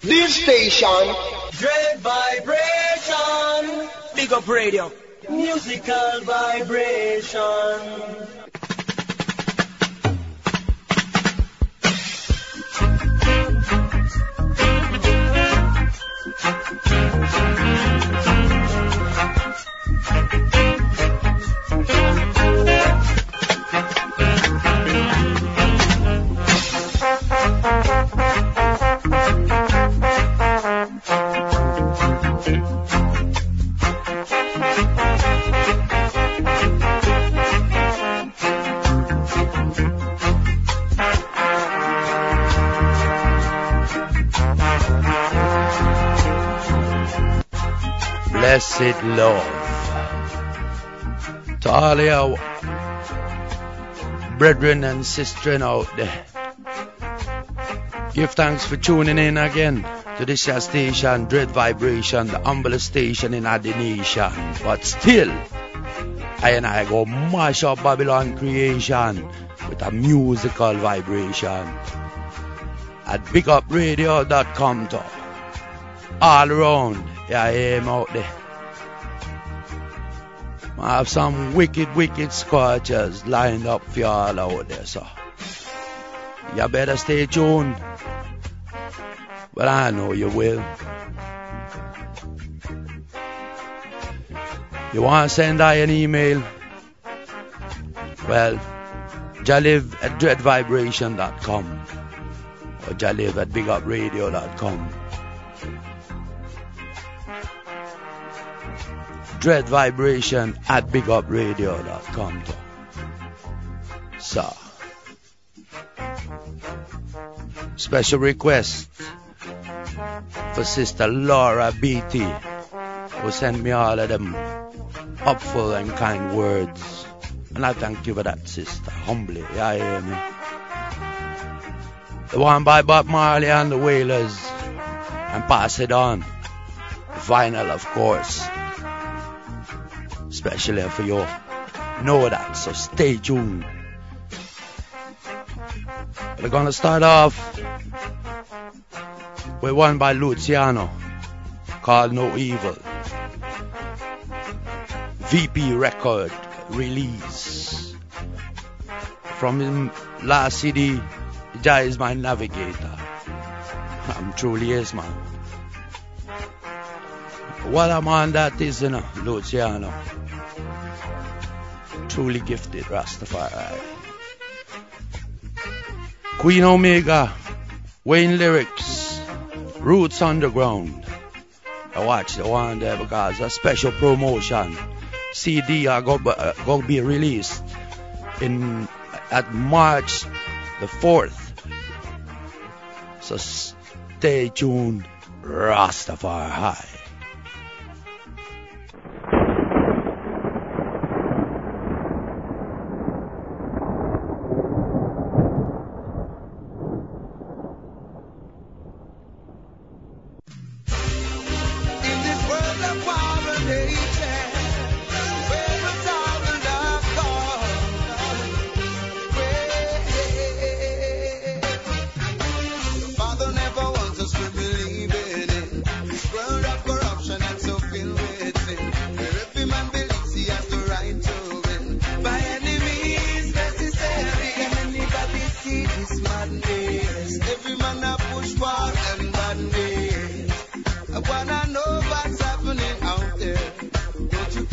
This station, Dread Vibration, Big Up Radio, Musical Vibration. Blessed love. To all your brethren and sisters out there, give thanks for tuning in again to this station, Dread Vibration, the humblest station in the. But still, I and I go mash up Babylon creation with a musical vibration at bigupradio.com to all around. Yeah, I am out there. I have some wicked, wicked scorchers lined up for y'all out there, so you better stay tuned. But I know you will. You want to send I an email? Well, jahlive at dreadvibration.com or jahlive at bigupradio.com. Dread Vibration at bigupradio.com. So, special request for Sister Laura BT, who sent me all of them helpful and kind words. And I thank you for that, sister, humbly. You hear me? The one by Bob Marley and the Wailers, and pass it on. Vinyl, of course especially for you. Know that, so stay tuned. We're gonna start off with one by Luciano called No Evil. VP record release from his last CD, is my navigator. I'm truly is man. What a man that is, you know, Luciano truly gifted Rastafari. Queen Omega, Wayne Lyrics, Roots Underground. I watch the one there because a special promotion CD are going uh, to be released in at March the 4th. So stay tuned, Rastafari.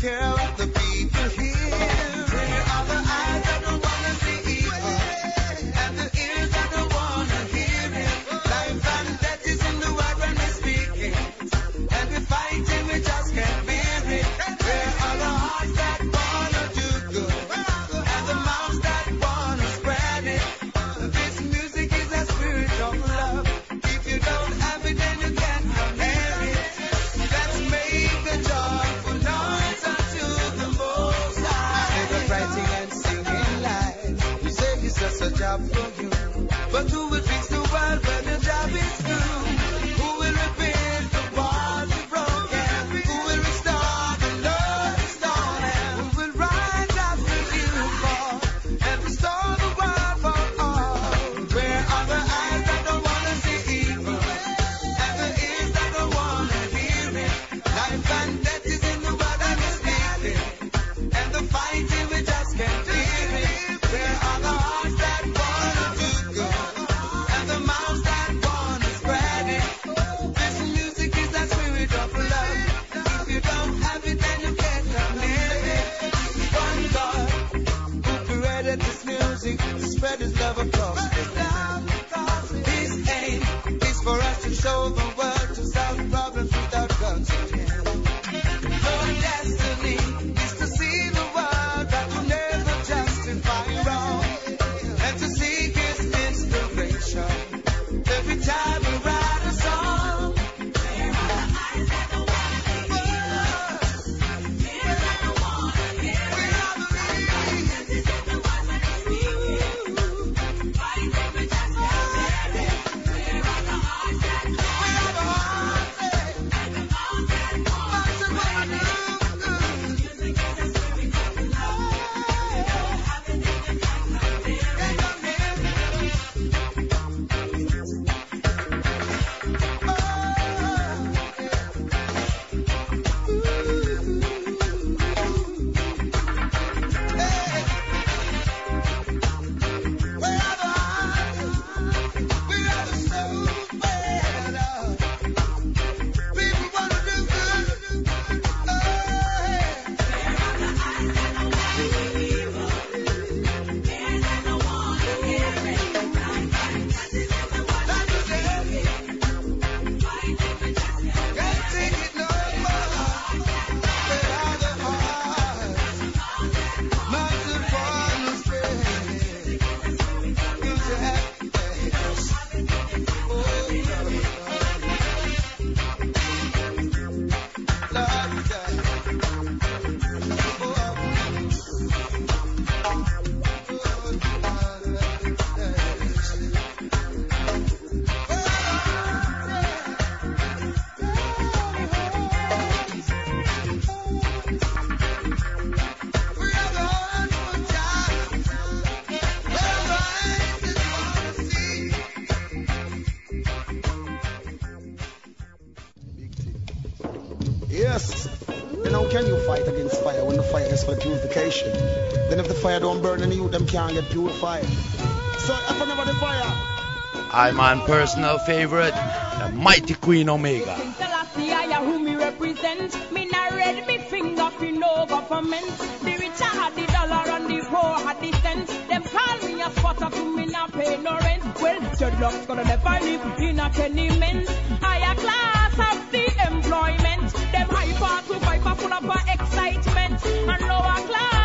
care can't get purified. So if I never the fire. Don't burn, any of them can't get purified. So, I'm my personal favorite, the mighty Queen Omega. who me represent. Me not read me finger for no government. The rich had the dollar and the poor had the cents. Them call me a spotter to me not pay no rent. Well, dreadlocks gonna never live in a tenement. Higher class of the employment. Them hyper to viper full of excitement. And lower class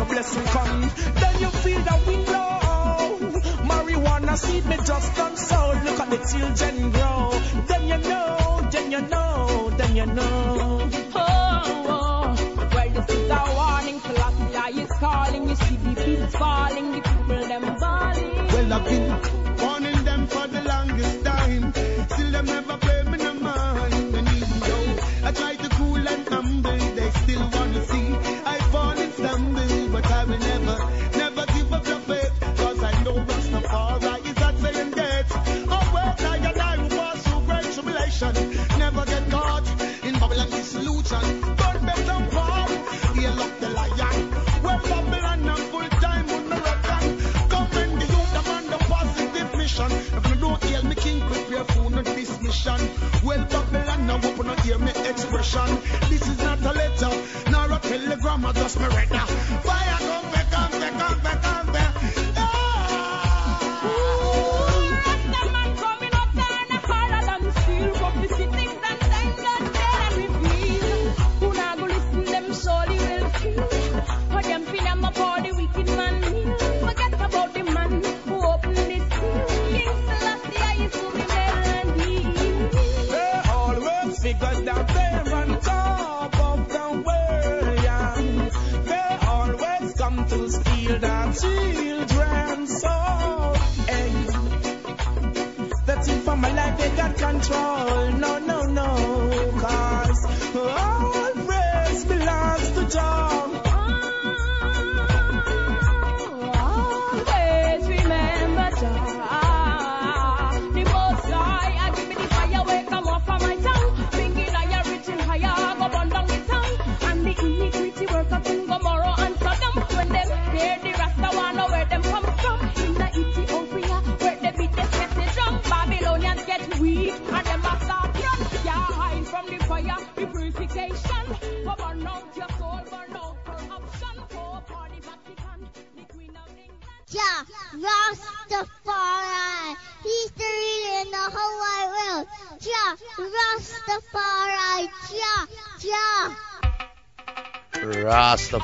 your blessing come. Then you feel the wind blow a seed me just unsold. Look at the children grow. Then you know, then you know, then you know. Oh, oh. well this is a warning. Selassie is calling. You see the beats falling, the people them falling. Well I've been me expression. This is not a letter, nor a telegram, I just me reader.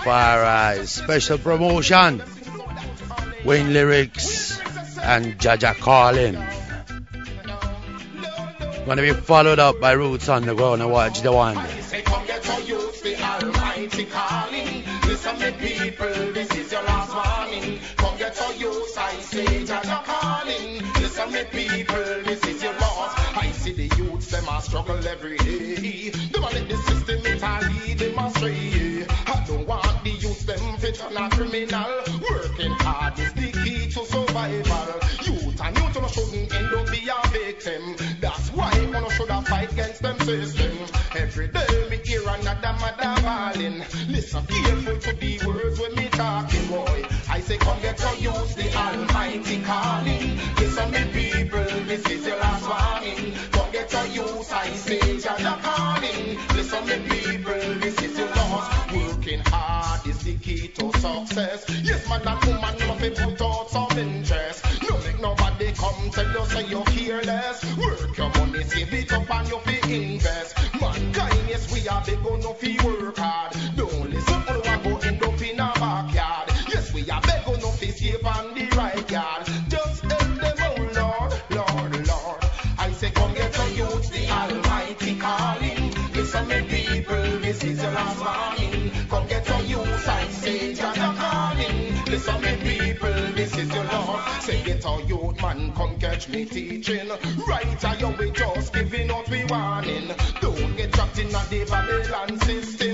Rastafari. Special promotion. Wayne Lyrics and Jaja Calling. Gonna be followed up by Roots Underground and watch the one. This is your youth, I see the youths, them a struggle every day. A criminal. Working hard is the key to survival. Youth and youth, you shouldn't end up be a victim. That's why you should have fight against them system. Every day me hear another mother bawling. Listen careful to the words when me talking, boy. I say come get your use the almighty calling. Listen me people, this is your last warning. Come get your use, I say Jah calling. Listen me people, success. Yes, man and woman, have to put out some interest. No make nobody come tell you say you're careless. Work your money, save it up and you fi invest. Mankind, yes, we are big on fi work man, come catch me teaching. Right, I we just giving out we warning. Don't get trapped in a Babylon system.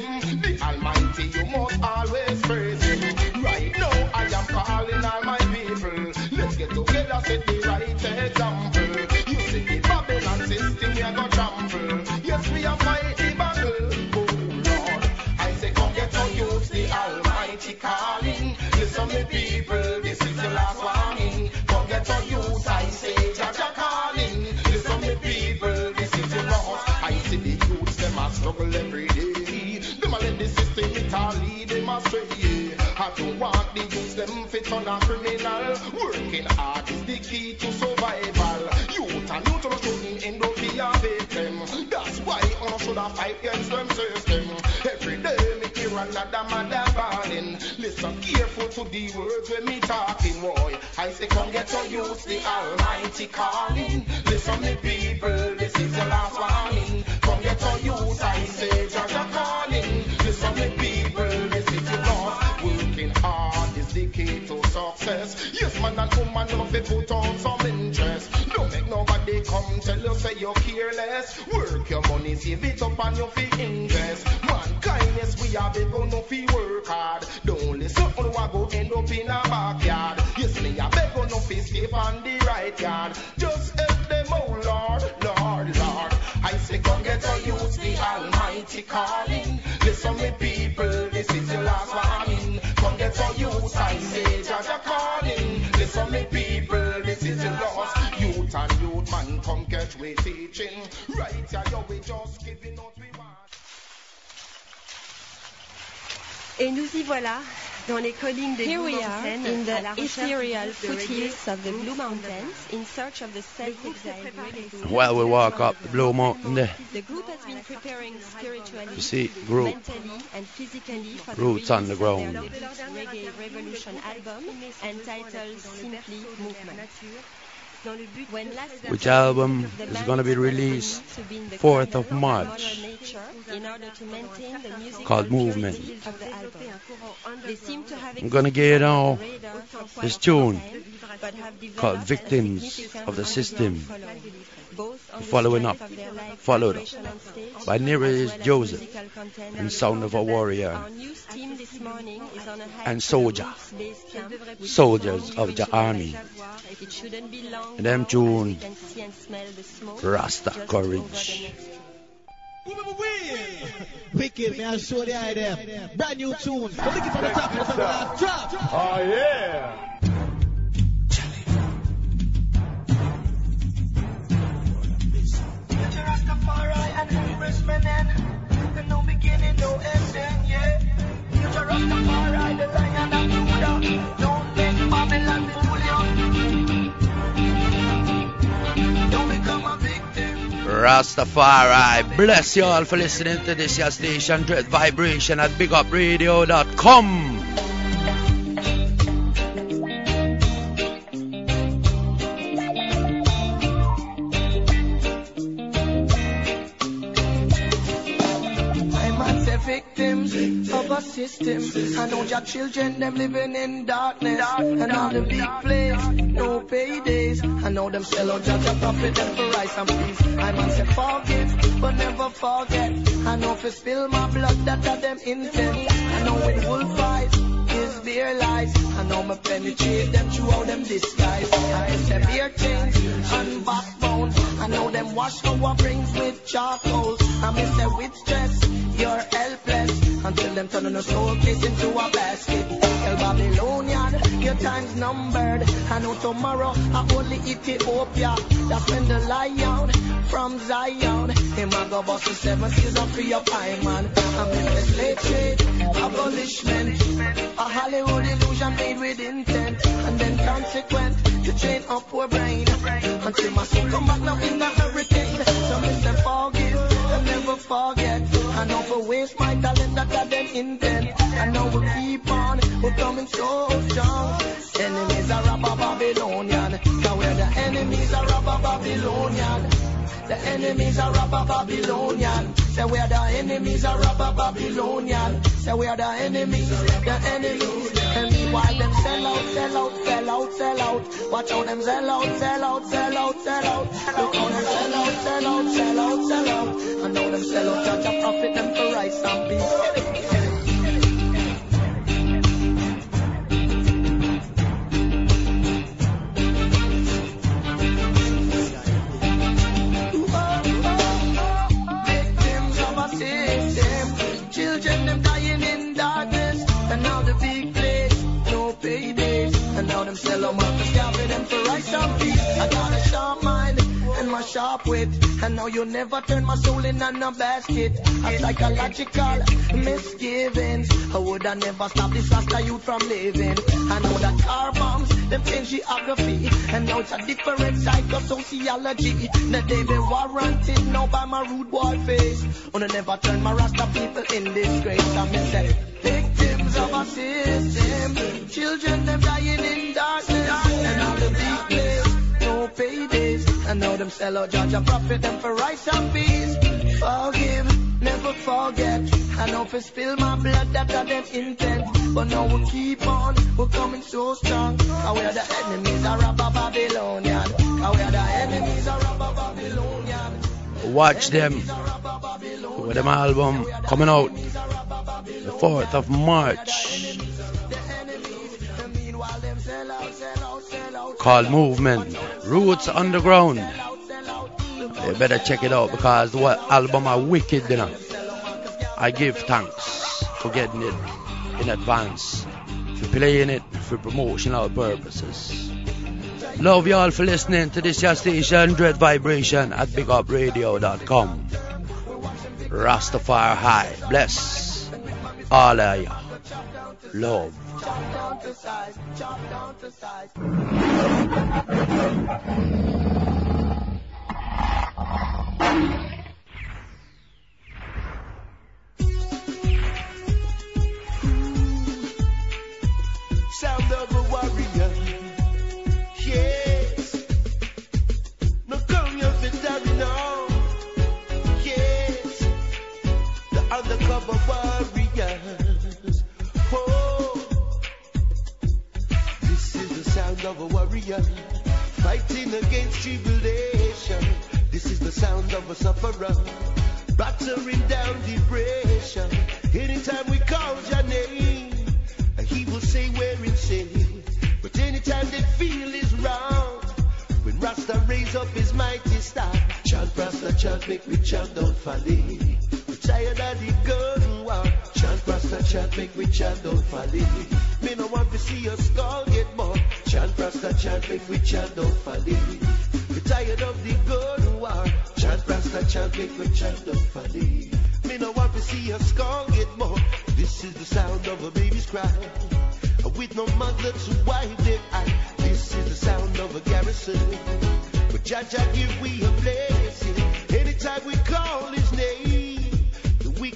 I don't want the youths, them fit on a criminal. Working hard is the key to survival. Youth and youth on shouldn't end up be a victim. That's why on should have fight against them system. Every day me hear another mother bawling. Listen careful to the words when me talking, boy. I say come get your youth, the Almighty calling. Listen me people, this is the last warning. Come get your youth, I say Jaja calling. Man have to put on some interest. Don't make nobody come tell you say you're careless. Work your money, save it up and you fi invest. Mankind, yes, we big on no fi work hard. Don't listen to what go end up in a backyard. Yes, me a beg on no fi escape on the right yard. Just help them, oh Lord, Lord, Lord. I say come get your youth, the Almighty calling. Listen me people, this is your last warning. Come get your youth, I say Jaja me people, this is your last. Youth and youth man, come catch we teaching. Right here, yo, we just giving out we want. Et nous y voilà, dans les collines des Here we are in the ethereal foothills of the Blue Mountains in search of the self-exiled While we walk up the Blue Mountain The group has been preparing spiritually, you see group mentally, and physically for Roots the on the ground. their debut Reggae Revolution album entitled Simply Movement. Which album is going to be released believed to be in the 4th of March called Movement. I'm going to get now this tune called Victims of the System, following, up, followed up by Nereus Joseph and Sound of a Warrior and Soldier, soldiers of the army. It shouldn't be long And them tune, can see and smell the smoke Rasta Courage. over the next Wicked, show the eye there. Brand new tune. We're looking for the top of the last drop. Oh yeah. Rastafari and Englishmen and no beginning, no ending, yeah. Future Rastafari, the lion of Judah. Don't make Babylon fool Rastafari. Bless you all for listening to this your station, Dread Vibration at BigUpRadio.com. system. I know your children, them living in darkness. And all the big place, no paydays. I know them sell out judge a profit them for rice and peas. I man say forgive, but never forget. I know if you spill my blood, that are them intent. I know when wolf fight is their lies. I know me penetrate them throughout them disguise. I say beer chains and backbone. I know them wash our brains with charcoal. I miss say with stress, you're helpless. Until them turn a soul into a basket. Tell Babylonian, your time's numbered. I know tomorrow I only eat Ethiopia. That's when the lion from Zion. Him a go bust the seven seas of free up I man. I'm in the slave trade, abolishment. A Hollywood illusion made with intent. And then consequent to train up our brain. Until my soul come back now in a hurricane. So Mr. Forgive and never forget. I know for waste my talent that I them intent. I know we'll keep on, we're coming so strong. Enemies are robber Babylonian. Cause we're the enemies are robber Babylonian. The enemies are robber Babylonian. Say we're the enemies are robber Babylonian. Say we're the enemies, the enemies. And meanwhile them sell out, sell out, sell out, sell out. Watch how them sell out, sell out, sell out, sell out. Sell out, sell out, sell out, sell out. I know them sell out, judge a profit them for rice and beef. Them sell them out to scalping them for rice and peas. I got a sharp mind and my sharp wit. And now you never turn my soul in a basket. A psychological misgivings. I would I never stop this Rasta youth from living. I know that car bombs, them change geography. And now it's a different psychosociology. That they be warranted now by my rude boy face. Wanna never turn my Rasta people in disgrace. I'm say, victims of a system. Children them dying in darkness. And all the big place, no paydays. And now them sell out judge and profit them for rice and peas. Forgive, never forget. I know if spill my blood that are them intent. But now we keep on, we're coming so strong. And we are the enemies of Rabba Babylonian. And we are the enemies of Rabba Babylonian. Watch them with them album coming out the 4th of March called Movement Roots Underground. You better check it out because the album are wicked, you know. I give thanks for getting it in advance, for playing it for promotional purposes. Love y'all for listening to this your station, Dread Vibration at BigUpRadio.com. Rastafari High. Bless all of you. Love. Sound of a warrior fighting against tribulation. This is the sound of a sufferer battering down depression. Anytime we call your name, he will say we're insane. But anytime they feel is wrong, when Rasta raise up his mighty star, chant Rasta, chant, make me chant, don't fall in. Tired of the gun war. Chant Rasta, chant, make me chant, don't fall in. Me no want to see your skull get more. Chant Rasta, chant, make me chant, don't fall in. We're tired of the gun war. Chant Rasta, chant, make me chant, don't fall in. Me no want to see your skull get more. This is the sound of a baby's cry. With no mother to wipe their eye. This is the sound of a garrison. But Jah give we a blessing. Anytime we call name,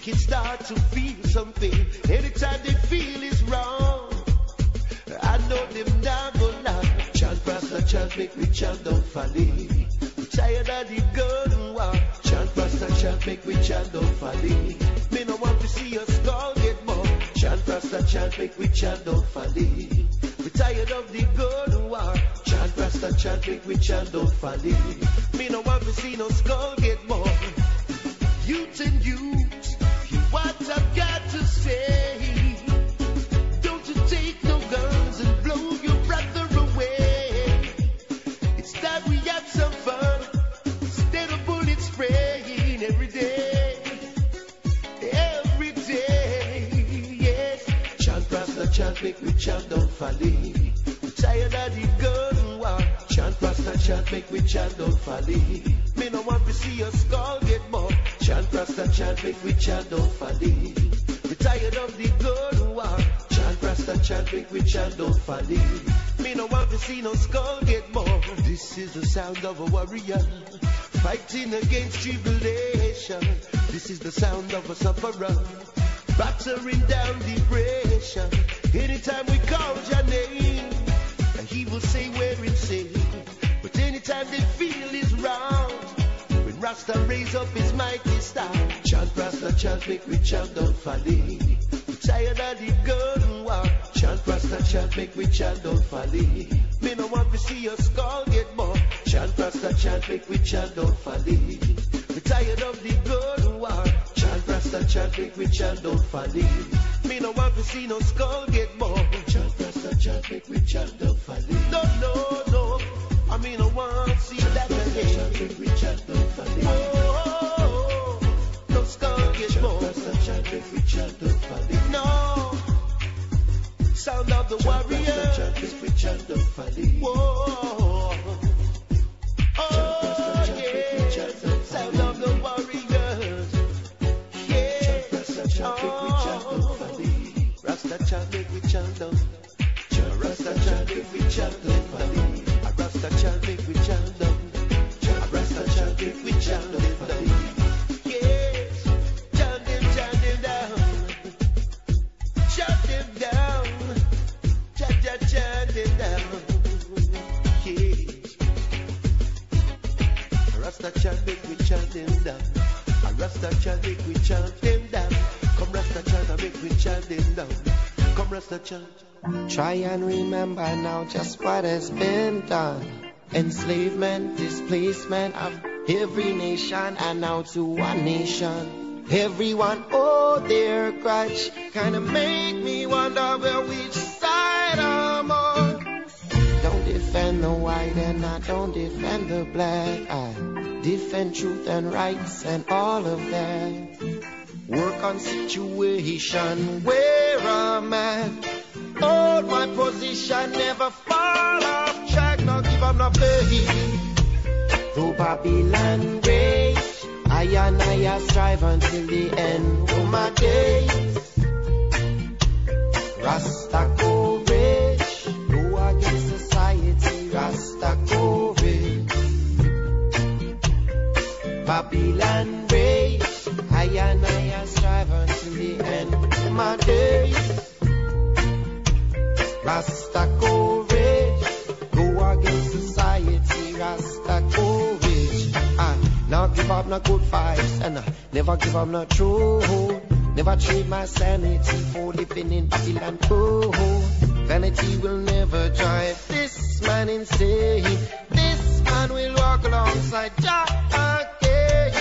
the start to feel something. Anytime they feel it's wrong, I know them go lie. Chant Rasta, chant, make we chant, don't fall in. We tired of the gun war. Chant Rasta, chant, make we chant, don't fall in. Me no want to see your skull get more. Chant Rasta, chant, make we chant, don't fall in. We tired of the gun war. Chant Rasta, chant, make we chant, don't fall in. Me no want to see no skull get more. Youth and youth, make we had some fun, instead of bullet spraying every day. Every day, yes. Child craft the church make we chant, don't in. Me no want to see your skull get more. Chant Rasta, chant, make we chant, don't in. We tired of the gun war. Chant Rasta, chant, make we chant, don't in. Me no want to see no skull get more. This is the sound of a warrior fighting against tribulation. This is the sound of a sufferer battering down depression. Anytime we call your name, he will say Rasta raise up his mighty star, chant Rasta, chant, make we chant, don't. We tired of the gun war. Chant Rasta, chant, make we chant, don't fall in. Me no want to see your skull get more. Chant Rasta, chant, make we chant, don't fall in. We tired of the gun war. Chant Rasta, chant, make we chant, don't fall in. Me no want to see no skull get more. Chant Rasta, chant, make we chant, don't fall in. No, no, no. I mean, I want to see that again. Oh, no skull get more. No. Sound of the. Whoa. Oh, yeah. Sound of the warriors. Yeah. Oh. Rasta chant, make we chant. Rasta chant, we chant. Rasta chant, make we chant down. Rasta chant, make we chant down. Yes, chant them, chant them down. Chant them down. Chant, chant, chant them down. Yes. Rasta chant, make we chant them down. A Rasta chant, make we chant them down. Come Rasta and make we chant them down. Come Rasta chant. Try and remember now just what has been done. Enslavement, displacement of every nation and now to one nation. Everyone owe their grudge. Kinda make me wonder where which side I'm on. Don't defend the white and I don't defend the black. I defend truth and rights and all of that. Work on situation where I'm at. Hold my position, never fall off track. Now give up no faith. Though Babylon rage, I and I strive until the end of my days. Rasta courage, go against society. Rasta courage. Babylon rage, I and I strive until the end of my days. Rasta courage, go against society. Rasta courage. I not give up no good vibes and I never give up no truth. Never trade my sanity for living in Babylon. Oh, vanity will never drive this man insane. This man will walk alongside Jah again.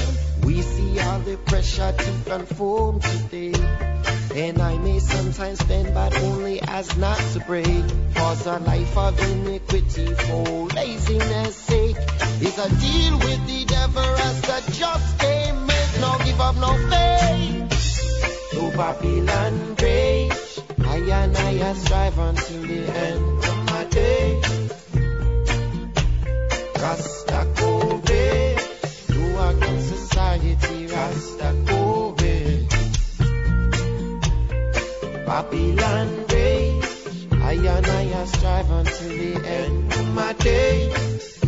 We see all the pressure to conform today. And I may sometimes bend, but only as not to break. Cause a life of iniquity for laziness sake is a deal with the devil as the just make. No give up, no faith. To Babylon rage, I and I strive until the end of my day. Rasta courage, do against society, Rasta. Babylon rage, I and I strive until the end of my days.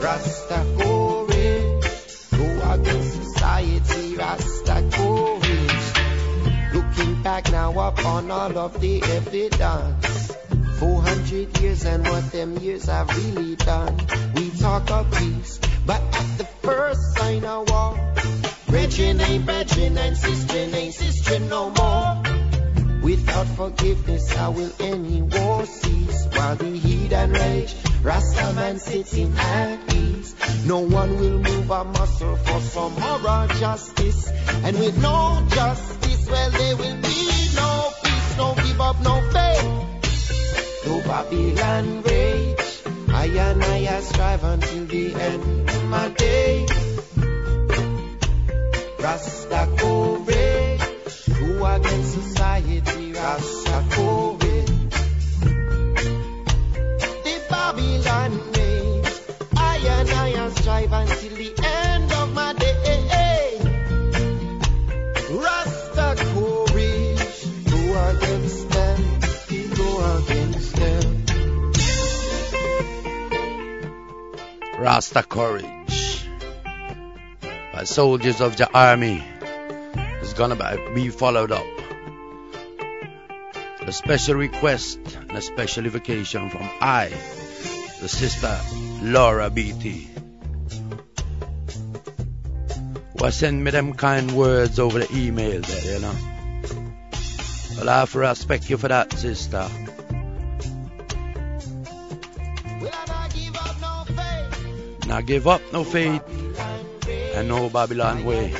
Rasta courage, go against society, Rasta courage. Looking back now upon all of the evidence. 400 years and what them years have really done. We talk of peace, but at the first sign of war, brethren ain't brethren and sister ain't sister no more. Without forgiveness, how will any war cease? While the heat and rage, Rasta man sitting at ease. No one will move a muscle for some moral justice. And with no justice, well, there will be no peace, no give up, no faith. No Babylon rage. I and I strive until the end of my day. Rasta courage, who against society, Rasta courage. The Babylon rage. I and I strive until the end of my day. Rasta courage, go against them, go against them. Rasta courage by soldiers of the army is gonna be followed up. A special request and a special invocation from I, the sister Laura BT. Who send me them kind words over the email there, you know. Well, I have to respect you for that, sister. Now give up no faith and no Babylon way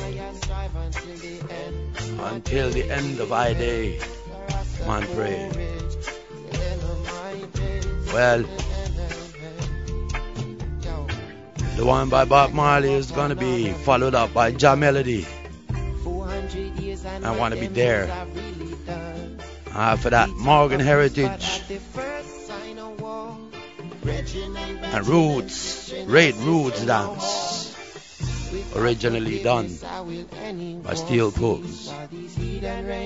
until the end of our day. Man pray. Well, the one by Bob Marley is gonna be followed up by Ja Melody. I wanna be there. After that, Morgan Heritage and Roots, Red Roots Dance, originally done by Steel Cooks,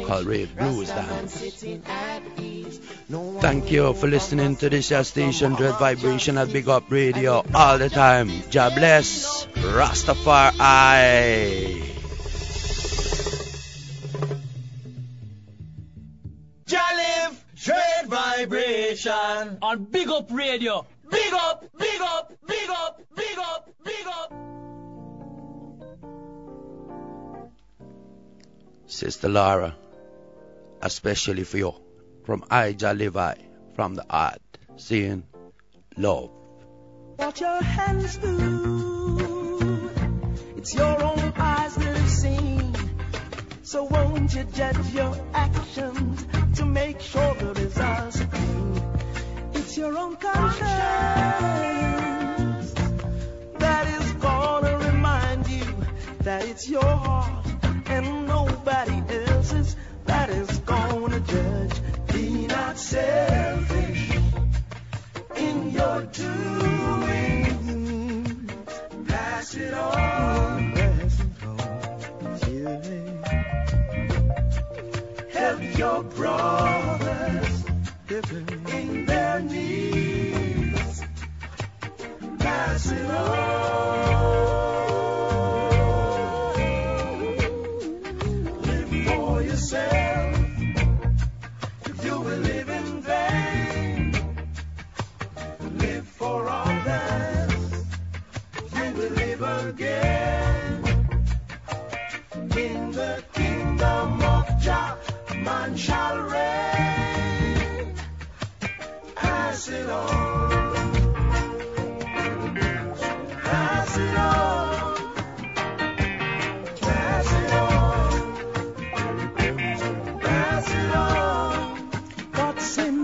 called Red Blues Dance. Thank you for listening to this station, Dread Vibration at Big Up Radio all the time. God bless, Rastafari. JahLive Dread Vibration on Big Up Radio. Big up, big up, big up, big up, big up. Sister Laura, especially for you, from Ija Levi, from the art, seeing love. What your hands do, it's your own eyes that have seen. So won't you judge your actions to make sure the results are clean? It's your own conscience that is gonna remind you that it's your heart and nobody else's that is gonna judge. Be not selfish in your doing. Pass it on. Pass it on. Help your brothers in their needs. Pass it on. Yourself. You will live in vain, live for others. You will live again in the kingdom of Jah. Man shall reign. Pass it on. What's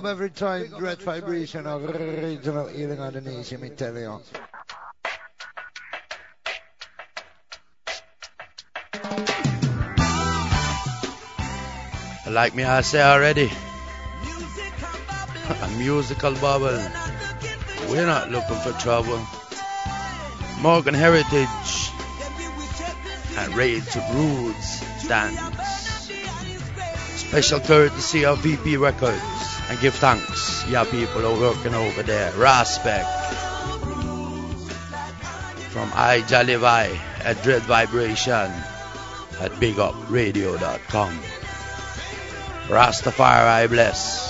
up every time, Dread Vibration of regional healing on the nation, me tell you. Like me I say already, a musical bubble. We're not looking for trouble. Morgan Heritage and Raid to Roots dance. Special courtesy of VP Records and give thanks, yeah, people are working over there. Respect from I Vi at Dread Vibration at BigUpRadio.com. Rastafari bless.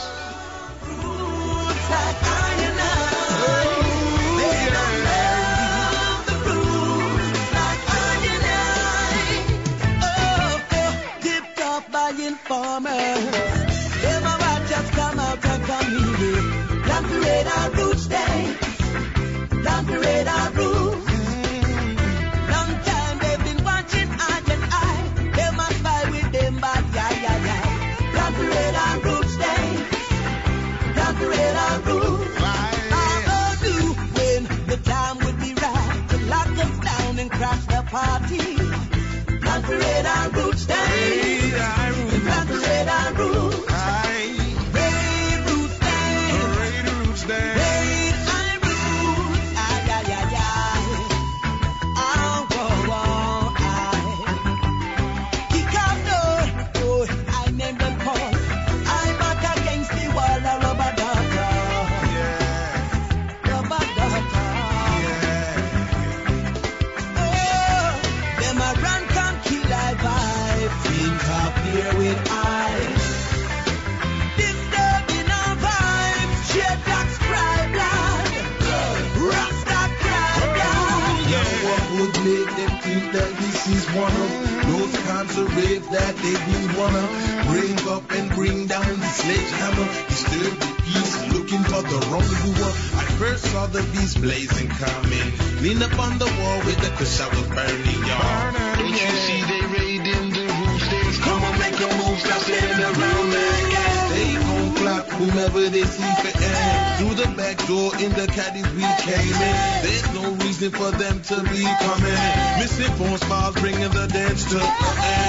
That they would wanna bring up and bring down the sledgehammer, disturb the peace, looking for the wrongdoer. I first saw the beast blazing coming, lean up on the wall with the kush I was burning, y'all. Don't you see they raiding the roof stairs? Come on, make a move, stop standing around, man. They gon' clap whomever they see for air. Through the back door in the caddies we came in. There's no reason for them to be coming. Missing phone smiles bringing the dance to an end.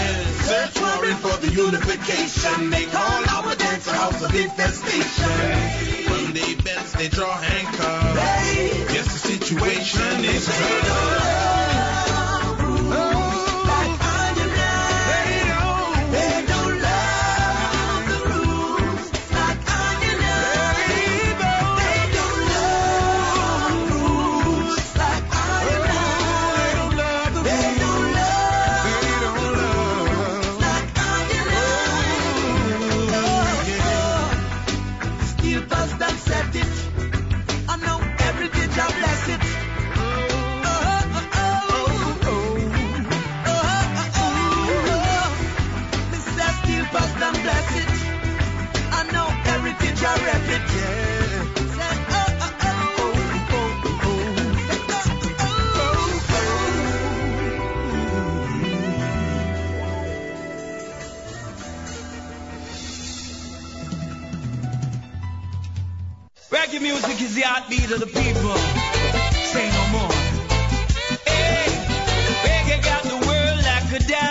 Search warrant for the unification. They call our dance a house of infestation. When they bends, they draw handcuffs. Yes, the situation is tough. Reggae music is the heartbeat of the people. Say no more. Hey, reggae got the world locked down. City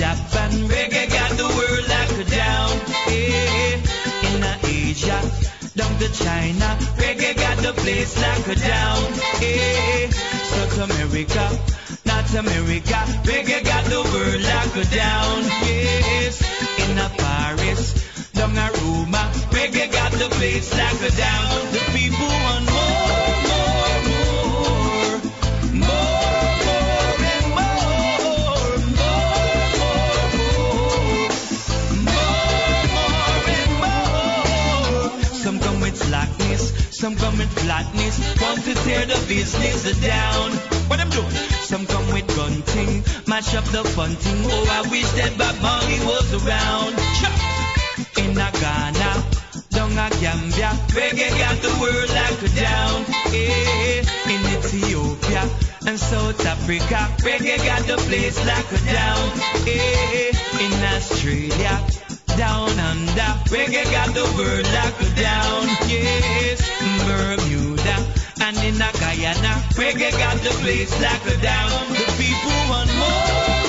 in Japan, reggae got the world locked down. Yeah. In Asia, down to China, reggae got the place locked down. Yeah. South America, North America, reggae got the world locked down. Yes, in Paris, down a Roma, reggae got the place locked down. The people want more, Some come with flatness, want to tear the business down. What I'm doing? Some come with gunting, mash up the funting. Oh, I wish that Bob Marley was around. In a Ghana, down a Gambia, reggae got the world like a down. Yeah. In Ethiopia and South Africa, reggae got the place like a down. Yeah. In Australia down under. Reggae got the world locked down. Yes, Bermuda and in Guyana. Reggae got the place locked down. The people want more.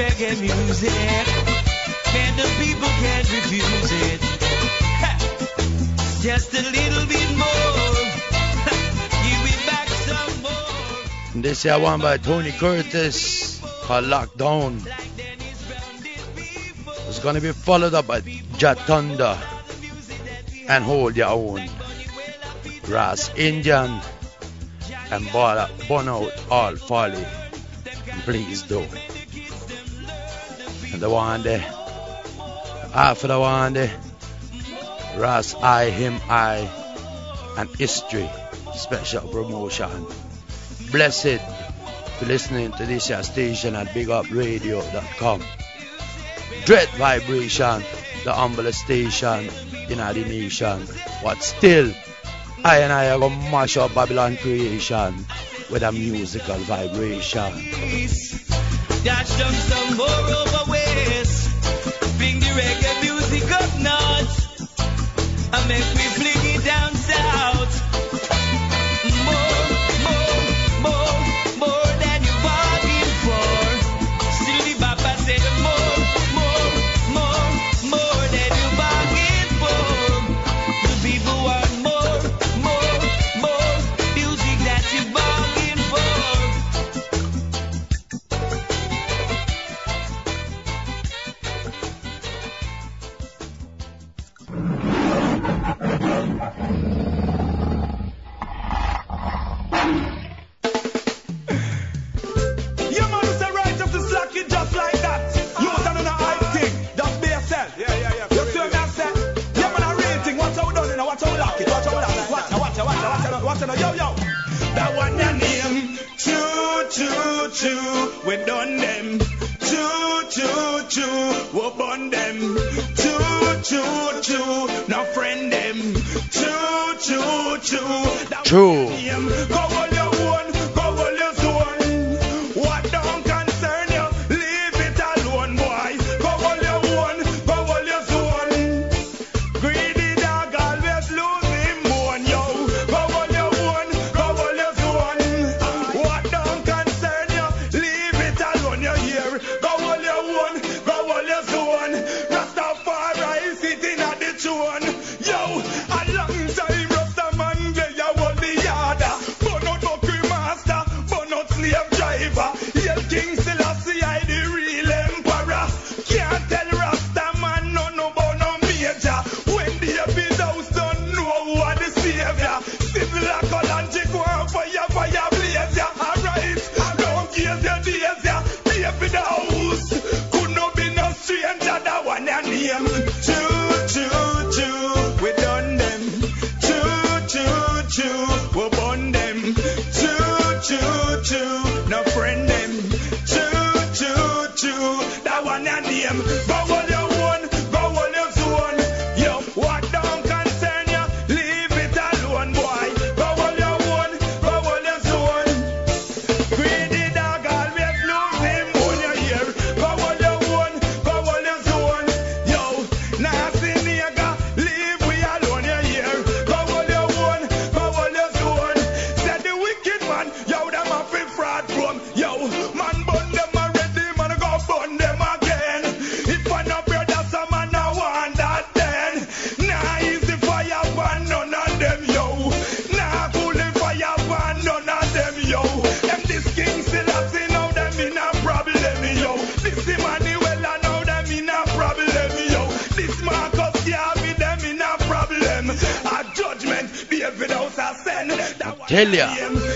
reggae music, and the people can't refuse it. Just a little bit more, give me back some more. And this is one by Tony Curtis called Lockdown. It's gonna be followed up by Jatunda and Hold Your Own, Ras Indian, and Burn Out All Folly. Please don't. Dawande. Alpha Dawande. Ras I, him I. And history. Special promotion. Blessed for listening to this station at bigupradio.com. Dread Vibration, the humblest station in the nation. But still, I and I are going to mash up Babylon creation with a musical vibration. Some more make me Telia.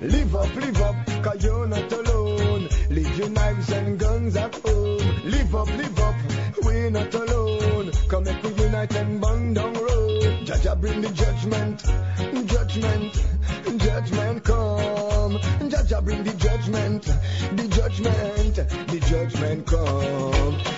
Live up, live up, cause you're not alone. Leave your knives and guns at home. Live up, live up, we're not alone. Come make we unite and bond down road. Jaja bring the judgment, judgment, judgment come. Jaja bring the judgment, the judgment, the judgment come.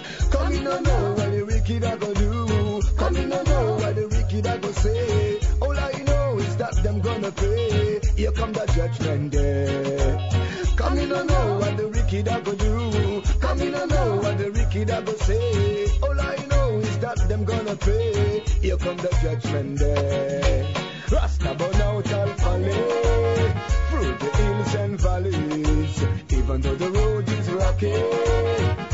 say. All I know is that them gonna pay. Here come the judgment day. Rasta burn out all folly through the hills and valleys. Even though the road is rocky,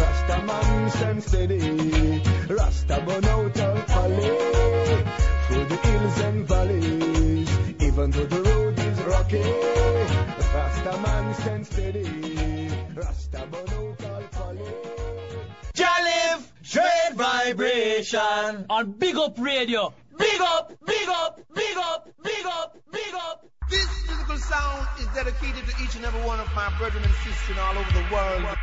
Rasta man stand steady. Rasta burn out all folly through the hills and valleys. Even though the road is rocky, Rasta man stand steady. on Big Up Radio. Big up, big up, big up, big up, big up. This musical sound is dedicated to each and every one of my brethren and sisters all over the world.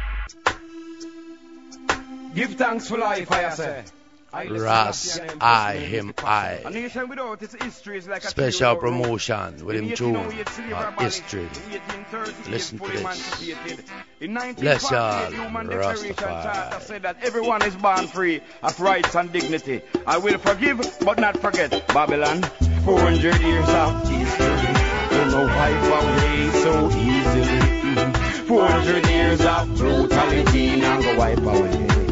Give thanks for life, I say. Ras, I, him, I. Special promotion with him too. on history. Listen to this. Bless y'all, Rastafari. said that everyone is born free of rights and dignity. I will forgive but not forget Babylon. 400 years of history. Don't know wipe away so easily. 400 years of brutality. Now go wipe away.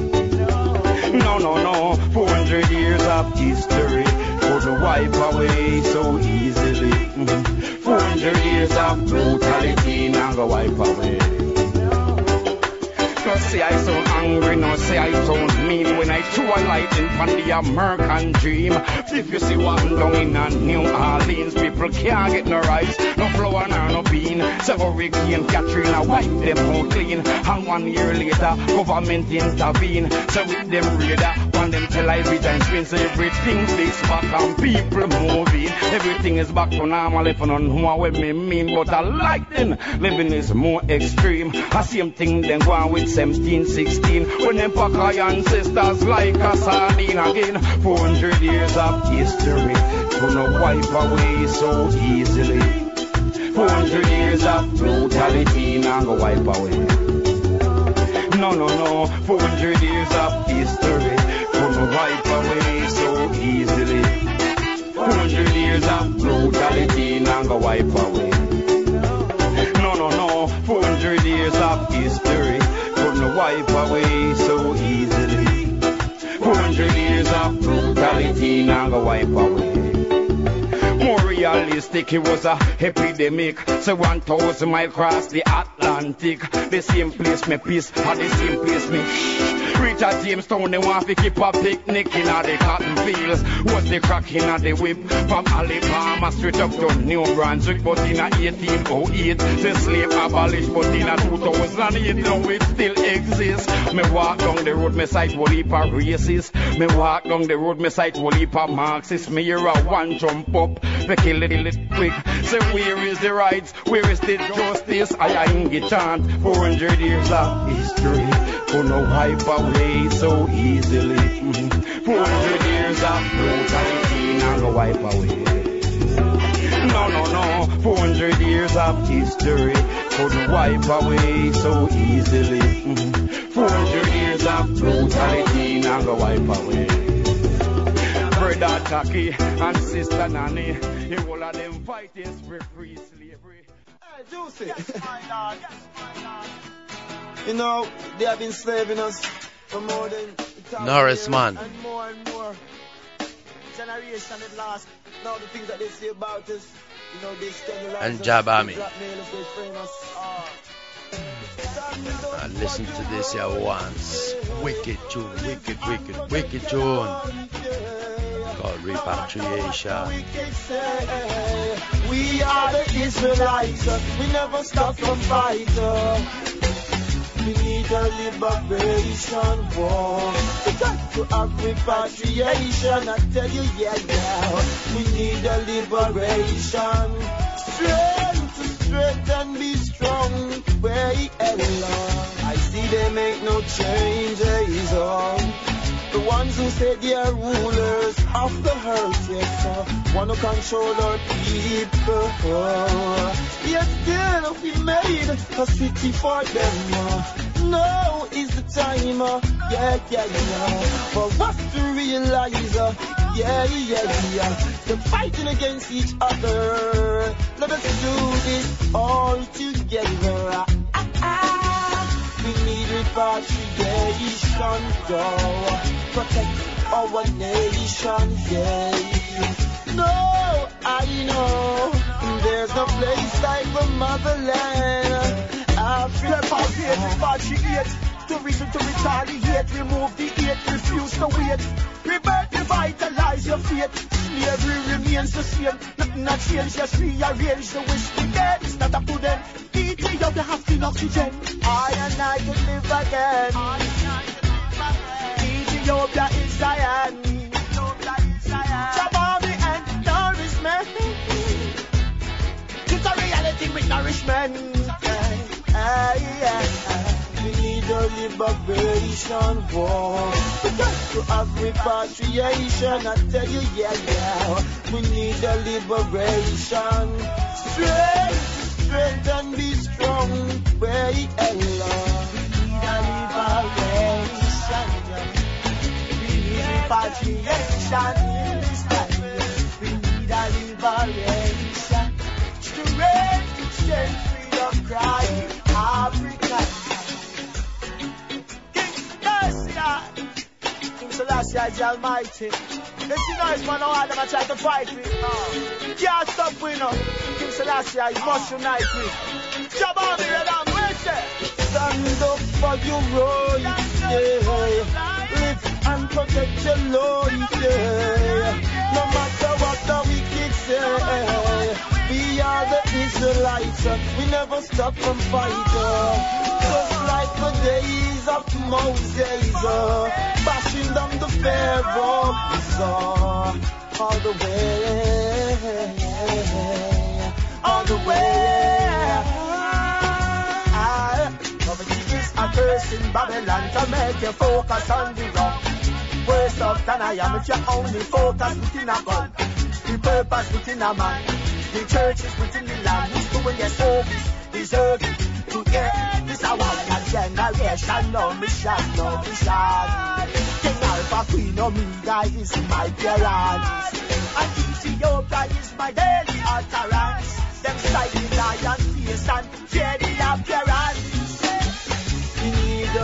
No, no, no. 400 years of history could wipe away so easily. Mm-hmm. 400 years of brutality now go wipe away no say I so angry, no say I so mean when I threw a lightning from the American dream. If you see what I'm doing in a New Orleans, people can't get no rice, no flour, nor no bean. So Hurricane Katrina wipe them out clean. And one year later, government intervene. So with them radar, one them tell I bit and spin. Everything fix back and people moving. Everything is back to normal if I don't know what me mean. But I like them. Living is more extreme. I same thing then go on with 17, 16. When them pack ancestors like a sardine again. 400 years of history. Gonna wipe away so easily. 400 years of brutality now go wipe away. No, no, no. 400 years of history. Gonna wipe away so easily. 400 years of brutality now go wipe away. No, no, no. 400 years of history. Wipe away so easily. 400 years of brutality now go wipe away. More realistic, it was a epidemic. So 1,000 mile across the Atlantic. The same place me peace, and the same place me shh. Reach at Jamestown, they want to keep a picnic in the cotton fields. Was the crack in the whip from Alabama straight up to New Brunswick. But in a 1808, the slave abolished. But in a 2008, now it still exists. Me walk down the road, me sight whole heap of racists. Me walk down the road, me sight whole heap of Marxists. Me hear a one jump up, me kill it, it quick. Say where is the rights? Where is the justice? I ain't get chant. 400 years of history. Gonna wipe away so easily. Mhm. 400 years of brutality now go wipe away. No, no, no. 400 years of history couldn't wipe away so easily. Mhm. 400 years of brutality now go wipe away. Brother Tacky and Sister Nanny, you all of them fighting for free slavery. Hey, Juicy. Yes, my lord, yes, my lord. You know, they have been slaving us for more than Norris, man. And more and more. Generation at last. Now the things that they say about us, you know, they And Jab they Army. blackmail us, they frame us. Ah. I listen to this here once. Wicked tune, wicked, wicked, wicked tune. Called Repatriation. We are the Israelites, we never stop from fight. Need a liberation war. We got to have repatriation, I tell you, yeah, yeah. We need a liberation. Strength to strength and be strong. Along. I see they make no changes on. The ones who say they are rulers of the earth, yes, uh, want to control our people. Yet still we made a city for them. Uh, now is the time, uh, yeah, yeah, yeah, for us to realize, uh, yeah, yeah, yeah, they're fighting against each other. Let us do this all together. Ah, ah. Need repatriation, yo. Protect our nation, yeah. No, I know there's no place like the motherland. Africa. repatriate. The reason to retaliate, remove the hate, refuse to wait. Rebirth, revitalize your faith. Slavery remains the same. Nothing has changed, just rearrange the wish we get. It's not up to them. Ethiopia has clean oxygen. I and I can live again. Ethiopia is Zion. Jabari and nourishment. It's a reality with nourishment. Aye, aye, aye. We need a liberation war. We got to have repatriation. I tell you, yeah, yeah. We need a liberation. Strength, strength and be strong. Where it alone. We need a liberation. We need repatriation in this time. We need a liberation. Strength change freedom cry. Africa. Selassie is the Almighty. You know it's man all them a try to fight me. Uh, can't stop we know. King Selassie is must unite me. Jabba me red and. Stand up for your rights, yeah. Live and protect your life, yeah. No matter what the wicked say, lights, Israelites. we never stop from fighting. Just like the days of Moses, bashing down the pharaohs all the way, all the way. Is a curse in Babylon to make you focus on the wrong. Worse off than I am if you only focus within a gun. The purpose within a man. The church is within the land. Doing your service? Deserving to get this one generation. No mission, no mission. King Alpha Queen Omega is my parents. And Ethiopia is my daily utterance. Them silent lion face and fear appearance. A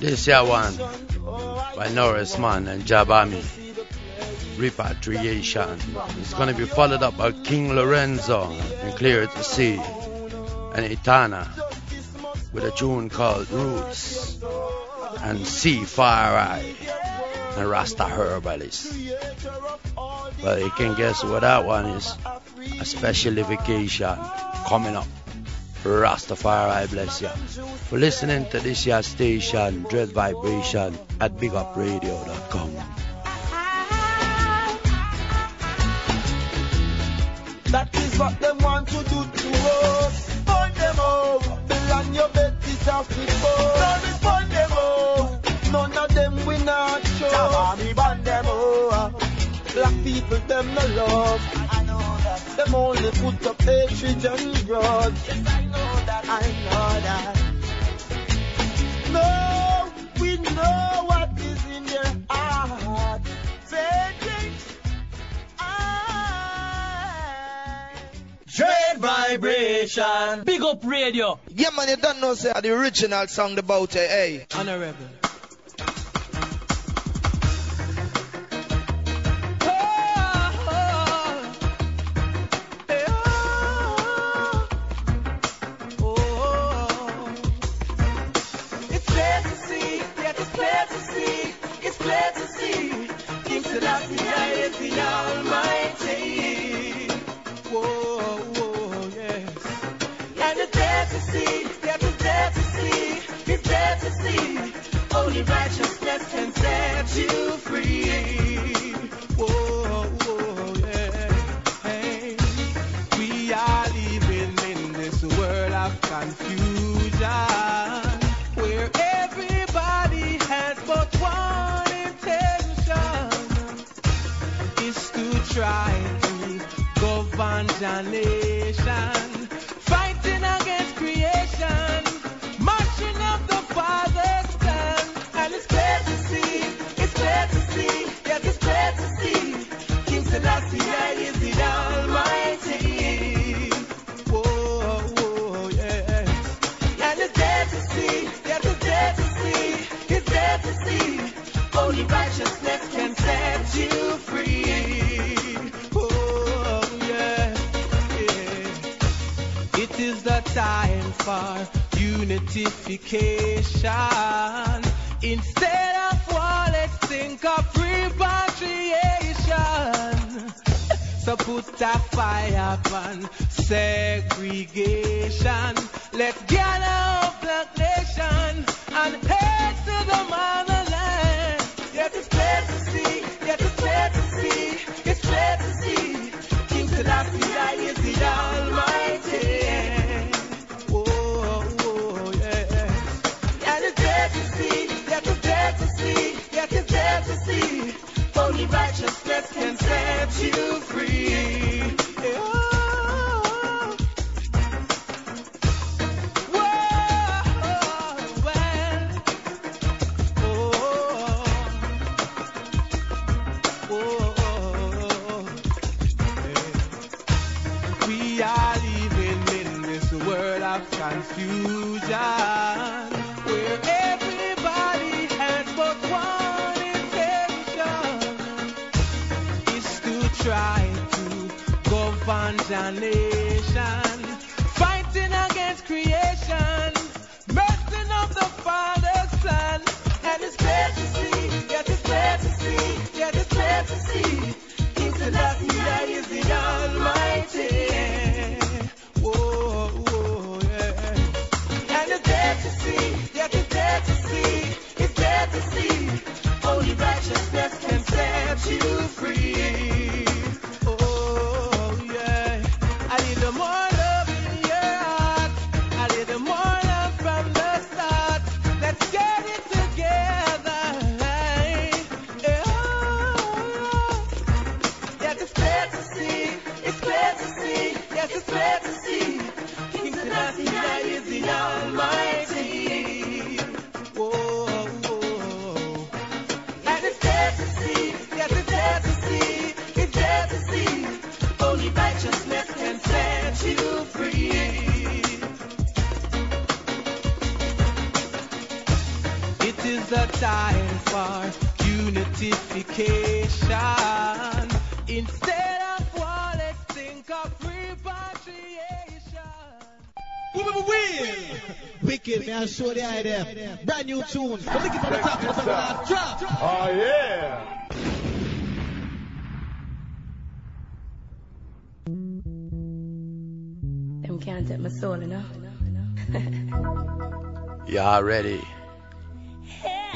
This year one by Norris Man and Jabami. Repatriation. It's gonna be followed up by King Lorenzo and Clear to Sea and Itana with a tune called Roots and Sea Fire Eye and Rasta Herbalist. Well, you can guess what that one is. A special specialification coming up. Rastafari bless you. For listening to this year station, Dread Vibration at BigUpRadio.com. That is what them want to do to us. Burn them out. Belong your bed is off the boat. Now we burn them out. None of them we not show. Java me burn them out. Black people them no love. I know that. Them only put up hatred and grudge. Yes, I know that. I know that. No, we know Dread vibration. Big up radio. Yeah, man, you don't know, say, the original song about it, hey. Honorable. Righteousness set you free. We are living in this world of confusion where everybody has but one intention is to try to govern the nation, for unification. Instead of war, let's think of repatriation. So put a fire upon segregation. Let's gather up black nation and head to the motherland. Righteousness can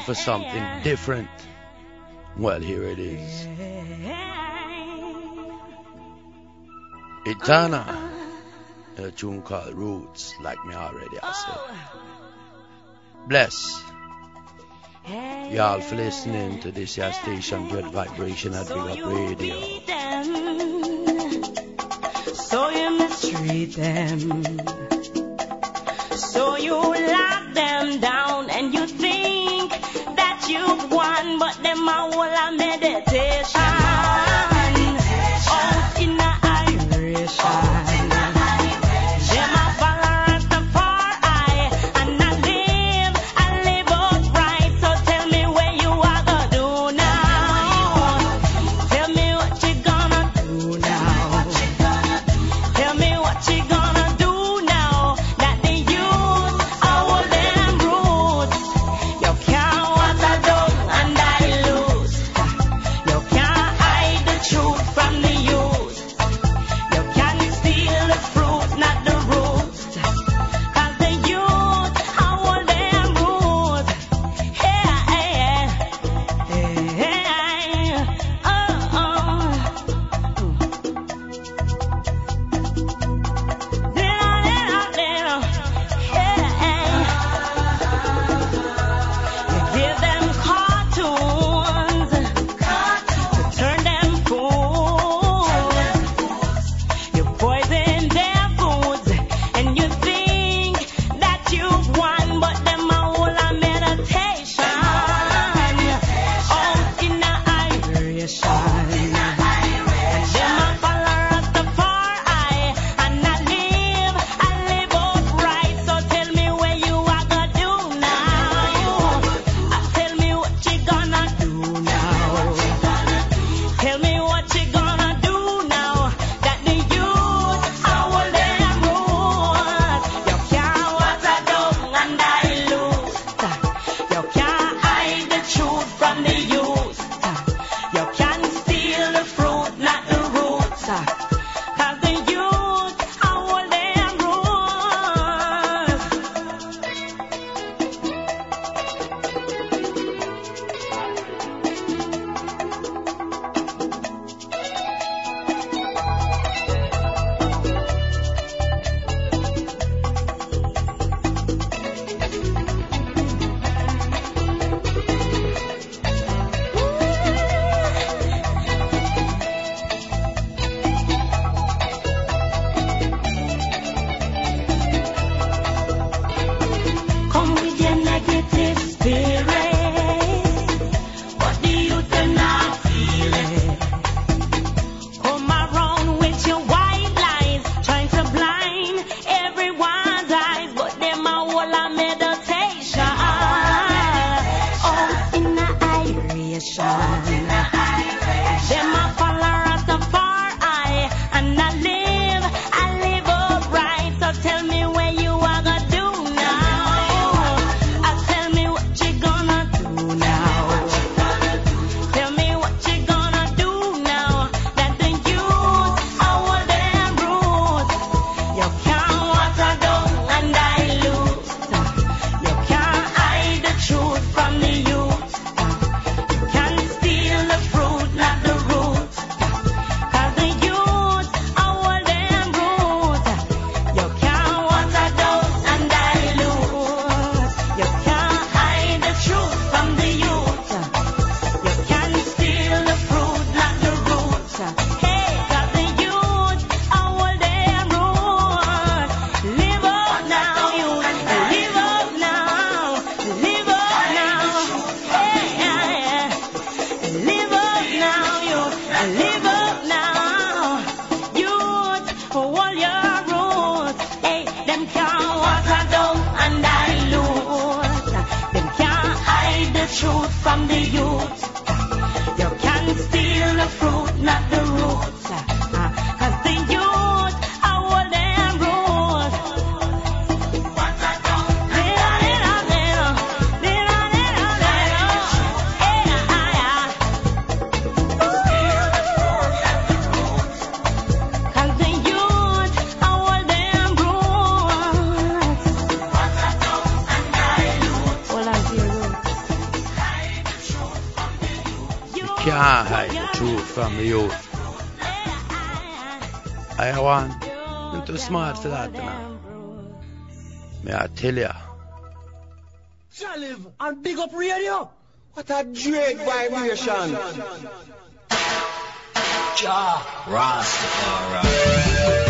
for something different. Well, here it is. Itana, a tune called Roots, like me already I said. Bless. Y'all for listening to this station, Good Vibration at Big Up Radio. So you mistreat them. So you lock them down out one, but them a whole a meditation. Too smart for that. May I tell ya? JahLive and big up radio. What a dread vibration. Jah Rastafari.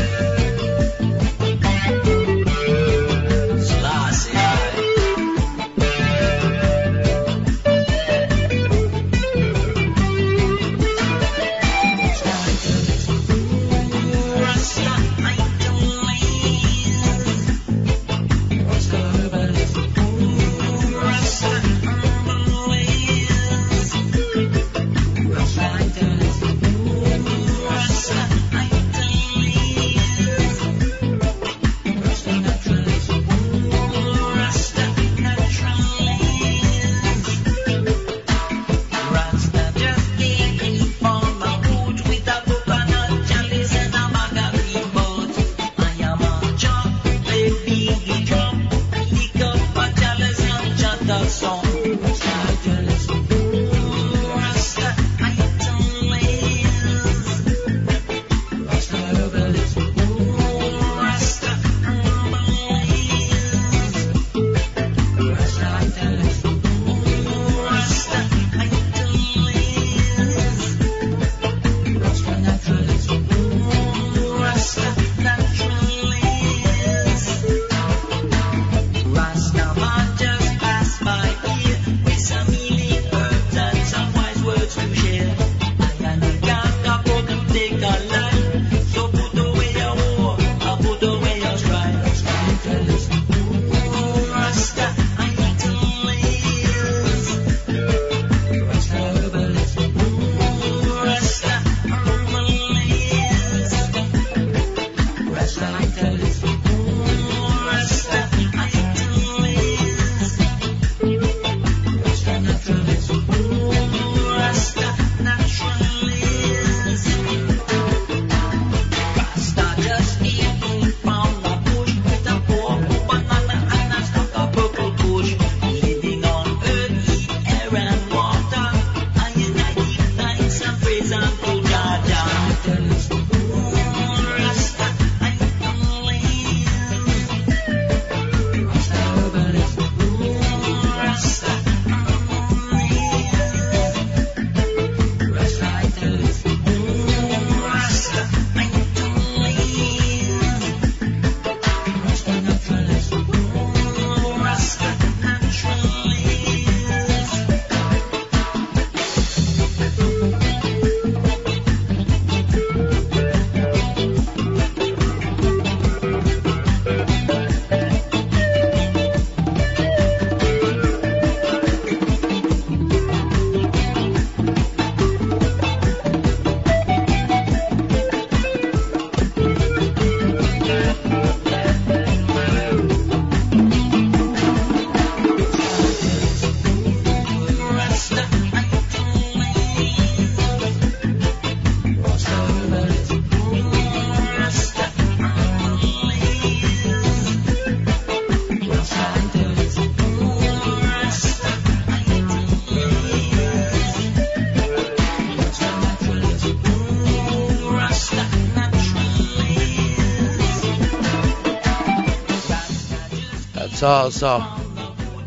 That's also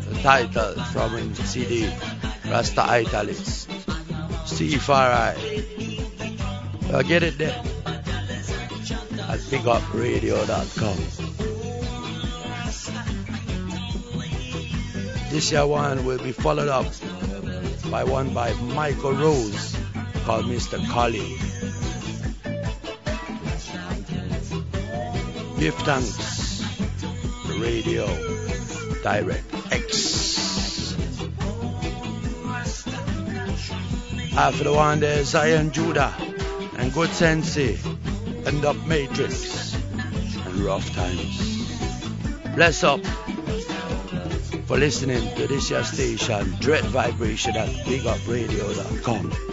the title from in CD Rasta Italics. C Farai. You'll get it there at bigupradio.com. This year one will be followed up by one by Michael Rose called Mr. Collie. Give thanks to Radio Direct X. After the one, there's Zion Judah and Good Sensei and Dub Matrix and Rough Times. Bless up for listening to this your station, Dread Vibration at BigUpRadio.com.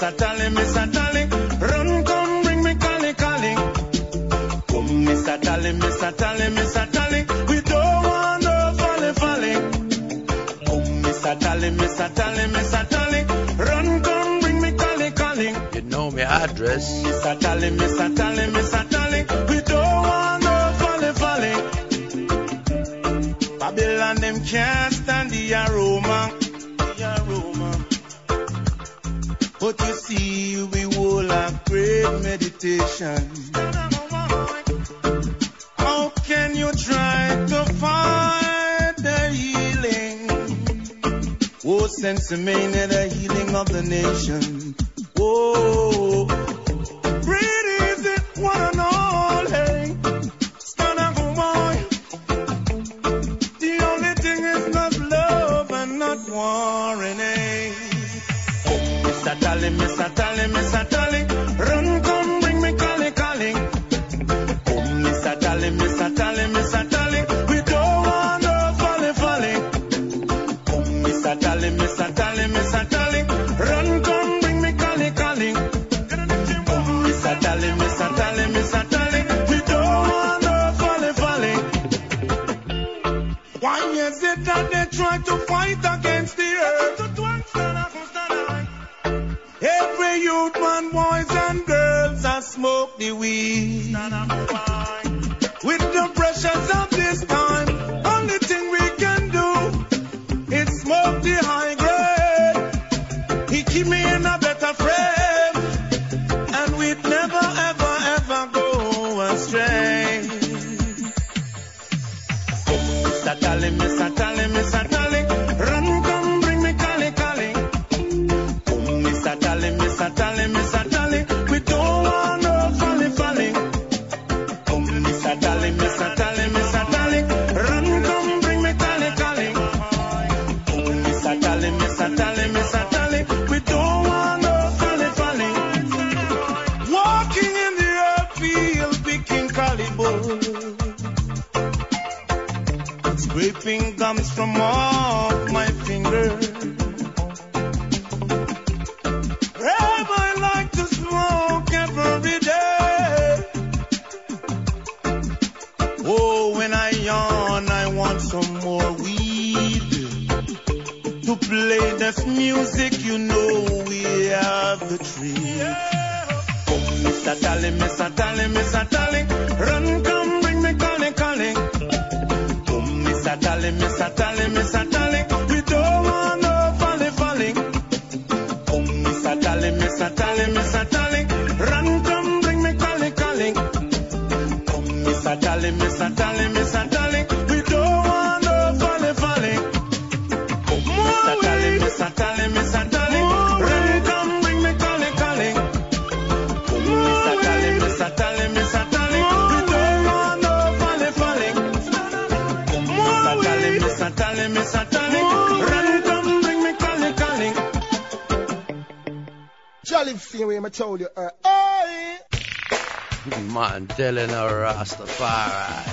Miss Atali, Miss Atali, run, come, bring me Kali Kali. Come, Miss Atali, Miss Atali, Miss Atali, we don't want no folly folly. Come, Miss Atali, Miss Atali, Miss Atali, run, come, bring me Kali Kali. You know my address. Miss Atali, Miss Atali, Miss Atali, we don't want no folly folly. Babylon them can't How can you try to find the healing? Oh, sense of the healing of the nation. Oh. and Dylan Rastafari.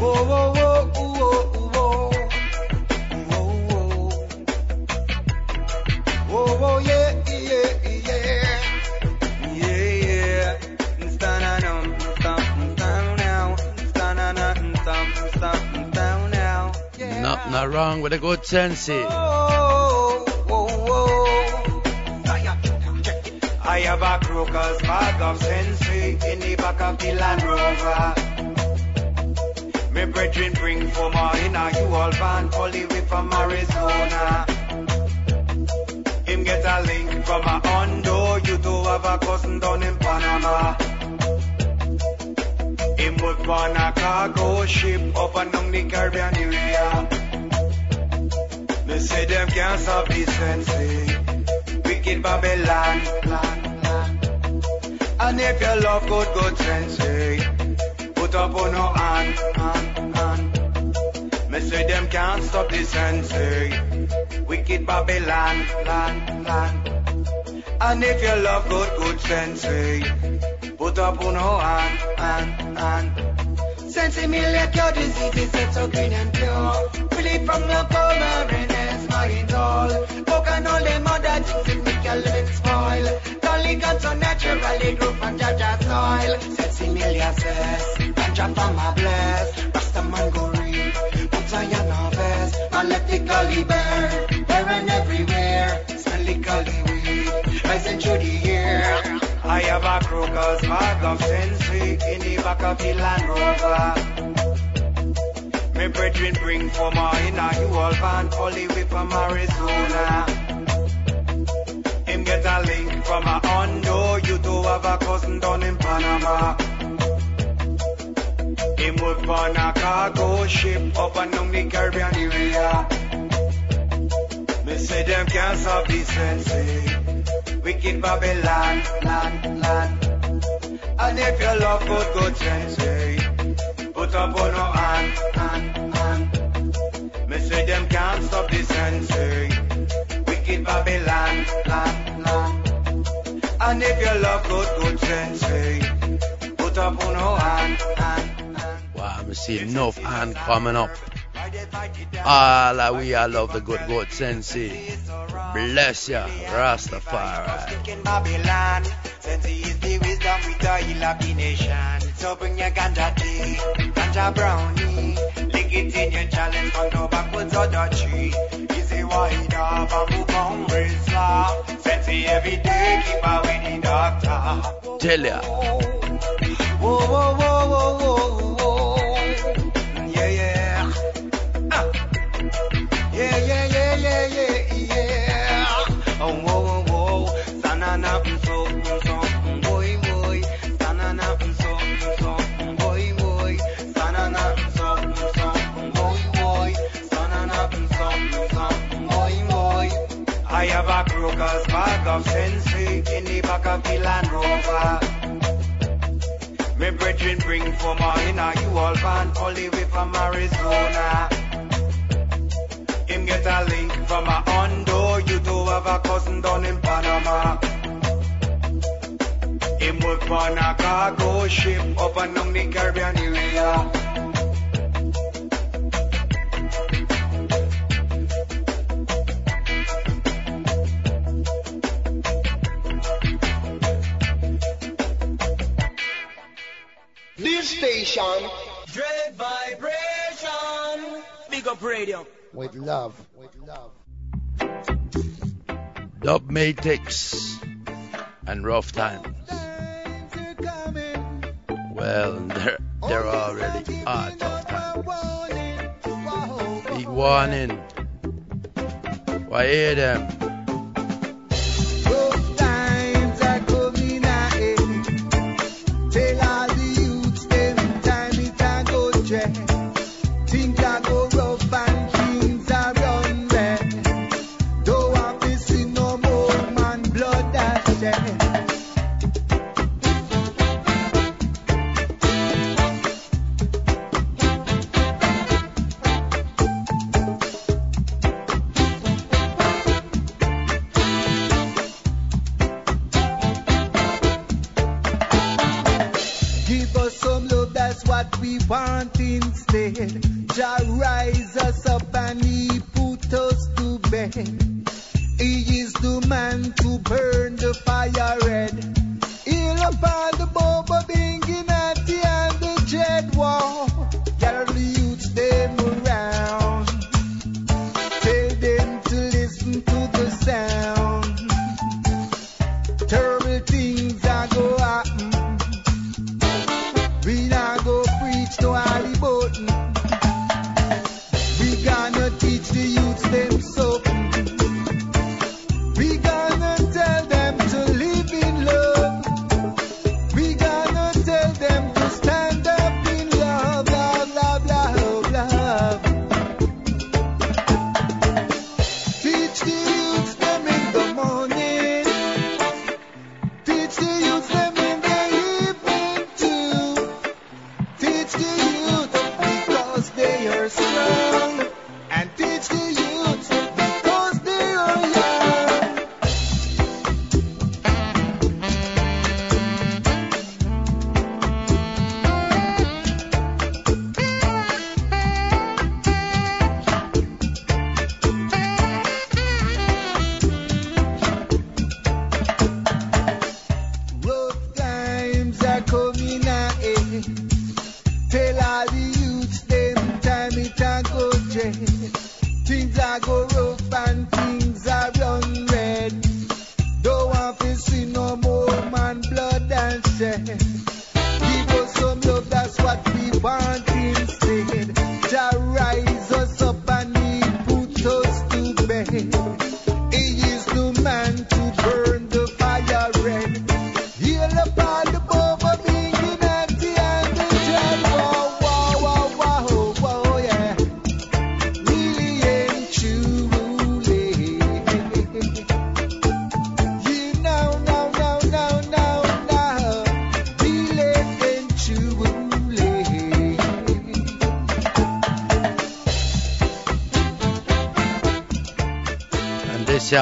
Whoa, whoa, whoa, whoa, whoa, whoa, whoa, whoa, whoa, yeah, yeah, yeah, yeah, wrong with a good sense. Oh. Of sensei in the back of the Land Rover. Me brethren bring for my inner you all van, only way from Arizona. Him get a link from a Hondo, you do have a cousin down in Panama. Him work on a cargo ship up and down the Caribbean area. Me say them can't stop this sensei, wicked Babylon. And if you love good, good sensei, put up on no hand, hand, hand. Me say them can't stop this sensei, wicked Babylon, land, land. And if you love good, good sensei, put up on no hand, hand, hand. Sensei me like your disease is so green and pure. Really from the polar and as my. Coconut all them other things that make your living. Got so naturally grow from Jaja soil. Sensei Milia says, Ganja my bless. Rasta man go I am harvest, the burn. There and everywhere, gully weed. Rising through the air. I have a crocus bag of sensei in the back of the Land Rover. Me brethren bring for my inner all van, only way from Arizona. Him get a link from a Hondo, you do have a cousin down in Panama. Him work on a cargo ship up and down the Caribbean area. Me say them can't stop this sensei wicked Babylon, land, land. And if you love good, good sensei, put up on no hand, hand, hand. Me say them can't stop the sensei, wicked Babylon, land. And if you love good, good sensei, put up on no hand, hand, hand. Wow, I'm seeing enough hand coming up. All ah, we all love the good good sensei. Bless ya, Rastafari. Babylon, sensei is the wisdom with the heal of the nation. So bring your ganja tea, ganja brownie. Lick it in your challenge, come no backwards or the Easy up, and move on. Sensei every day, keep away the doctor. Tell ya. Whoa, whoa, whoa, whoa, whoa. Crocus bag of sensei in the back of the Land Rover. Me brethren bring for my you all van, all the way from Arizona. Him get a link from a Hondo, you do have a cousin down in Panama. Him work on a cargo ship up and down the Caribbean area. This station, Dread vibration. Big up radio. With love. With love. Dub Matrix and Rough Times. Well, they're, they're already are tough times. Big warning. Why hear them?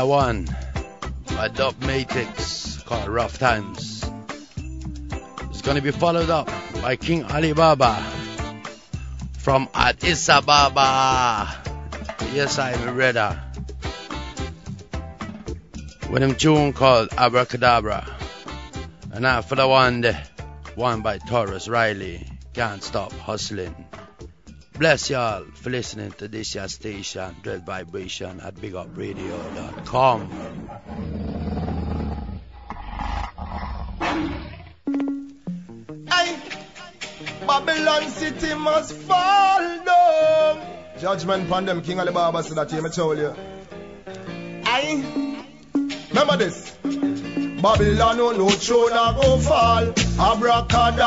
One by Dub Matrix called Rough Times. It's gonna be followed up by King Alibaba from Addis Ababa. Yes, I'm ready. With him tune called Abracadabra. And after the one, one by Tarrus Riley. Can't stop hustling. Bless y'all for listening to this year's station, Dread Vibration at BigUpRadio.com. Aye. Babylon city must fall down. Judgment upon them, King Alibaba said that, me tell you. Aye. Remember this. Babylon oh, no no throne a go fall. Abracadabra,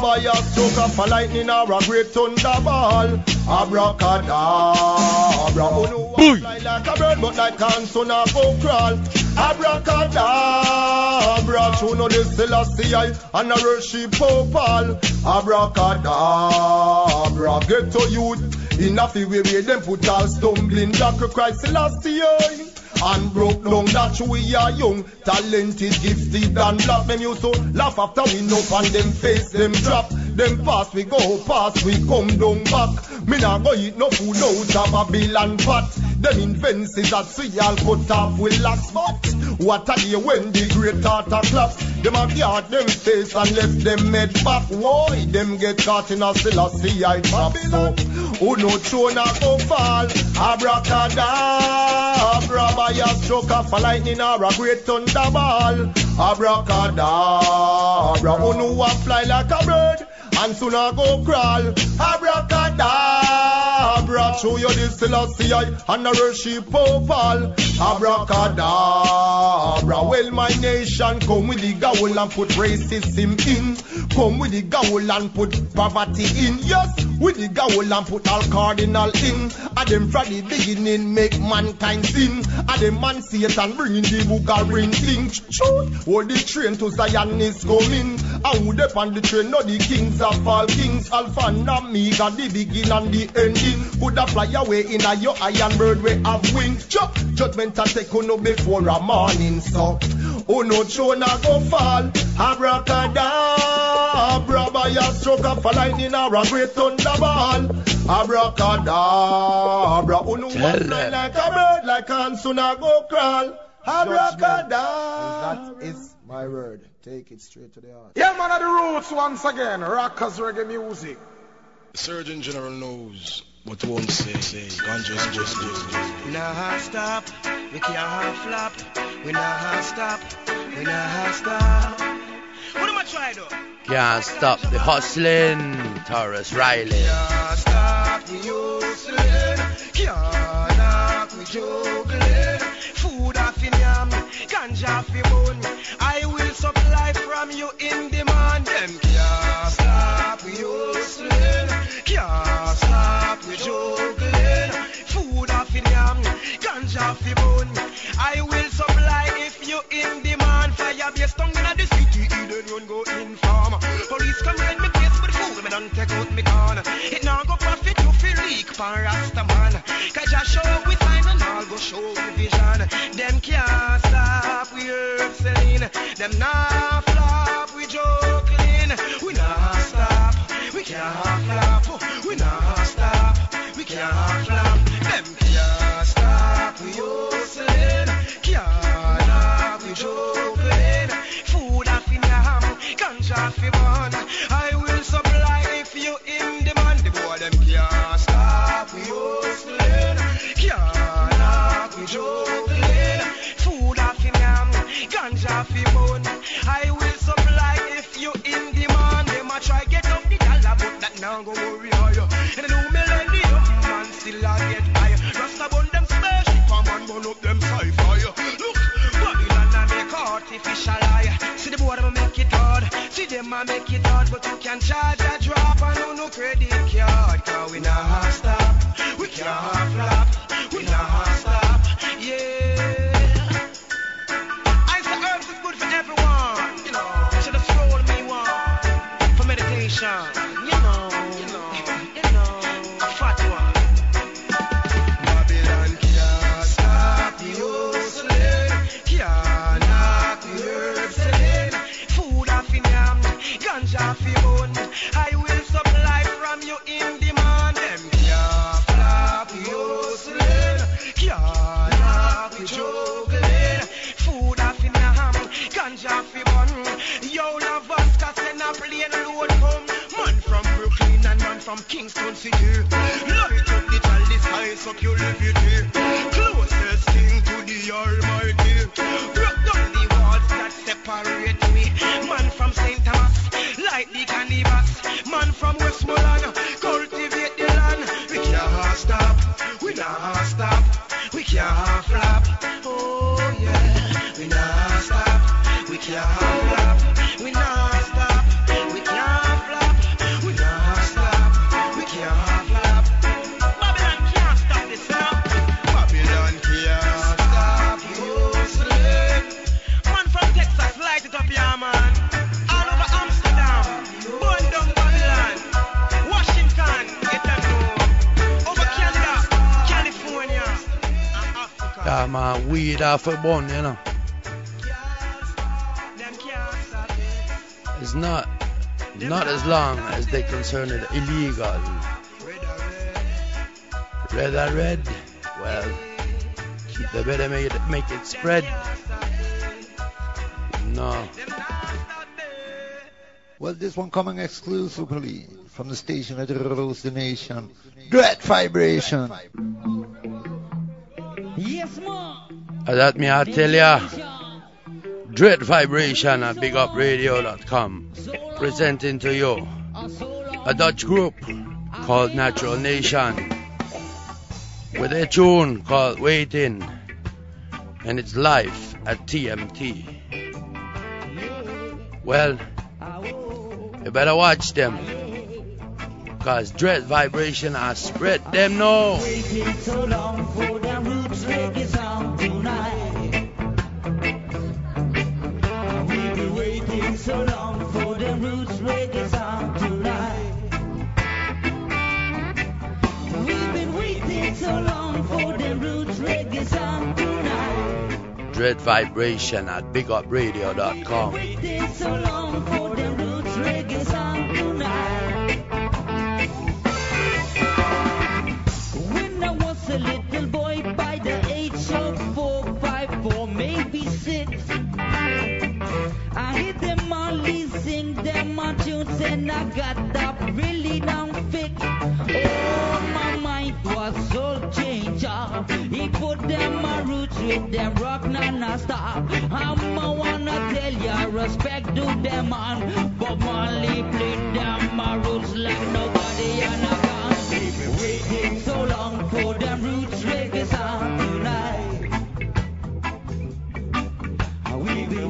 by a stroke of a lightning or a great thunderball. Abracadabra, oh no, I fly like a bird, but like can son a go crawl. Abracadabra, true no this Selassie and a worship Popal. Abracadabra, get to youth. In a fi way them put all stumbling block Christ Selassie and broke down that we are young, talented, gifted and black. Them used to laugh after we know and them face them drop. Them pass we go past we come down back. Me nah go eat no food out of Babylon pot. Them inventions that see all cut off with last but what a day when the great tartar claps. Them a guard them face and left them head back. Why them get caught in a Selassie I trap so. Who no throne a go fall. Abracadabra by a stroke of a lightning or a great thunderball. Abracadabra. Who no a fly like a bird and soon a go crawl. Abracadabra. Show you this Selassie and a worship Popal. Abracadabra. Well, my nation, come with the gowl and put racism in. Come with the gowl and put poverty in. Yes, with the gowl and put all cardinal in. And them from the beginning make mankind sin. And them man Satan bring the book and bring things. Truth. Hold the train to Zion is coming. And who dep on the train, no the kings of all kings. Alpha and Omega, the beginning and the ending. Could a fly away in a your iron bird we have wings. Ju- Judgment a take no before a morning so. Oh no throne a go fall. Abracadabra by a stroke of a lightning or a great thunderball. Abracadabra. Oh no fly like a bird like an soon go crawl. Abracadabra. That is my word. Take it straight to the heart. Yeah, man, of the roots once again. Rockers reggae music. The Surgeon General knows what won't say, say. Ganja is just, just, just. We nah stop, we can't flop. We nah stop, we nah stop. What am I try though. Can't stop the hustling. Tarrus Riley. Can't stop we hustling. Can't knock we juggling. Food off in yam, ganja off in bone. I will supply from you in demand. It now go profit you feel leak pan Rasta man. Cause I show we sign and all go show we vision. Them can't stop we herb selling. Them nah flop we juggling. We nah stop, we can't flop. We nah stop, we can't flop. See them a make it hard, but you can charge a drop. And no no credit bun, you know. It's not not as long as they concern it illegal. Red or red, well, they better make it, make it spread. No. Well, this one coming exclusively from the station that rules the nation. Dread Vibration. Uh, That me I tell ya. Dread Vibration at BigUpRadio.com presenting to you a Dutch group called Natural Nation with a tune called Waiting and it's live at TMT. Well, you better watch them because Dread Vibration has spread them now. So long for the roots reggae sound tonight. We've been waiting so long for the roots reggae sound tonight. Dread Vibration at BigUpRadio.com. We've been waiting so long for the roots reggae sound tonight. And I got that really down fit. Oh, my mind was all changed. We put them a roots with them rock non-stop. I'm a wanna tell ya, respect to them on. Bob Marley played them a roots like nobody on a gun. Waiting so long for them roots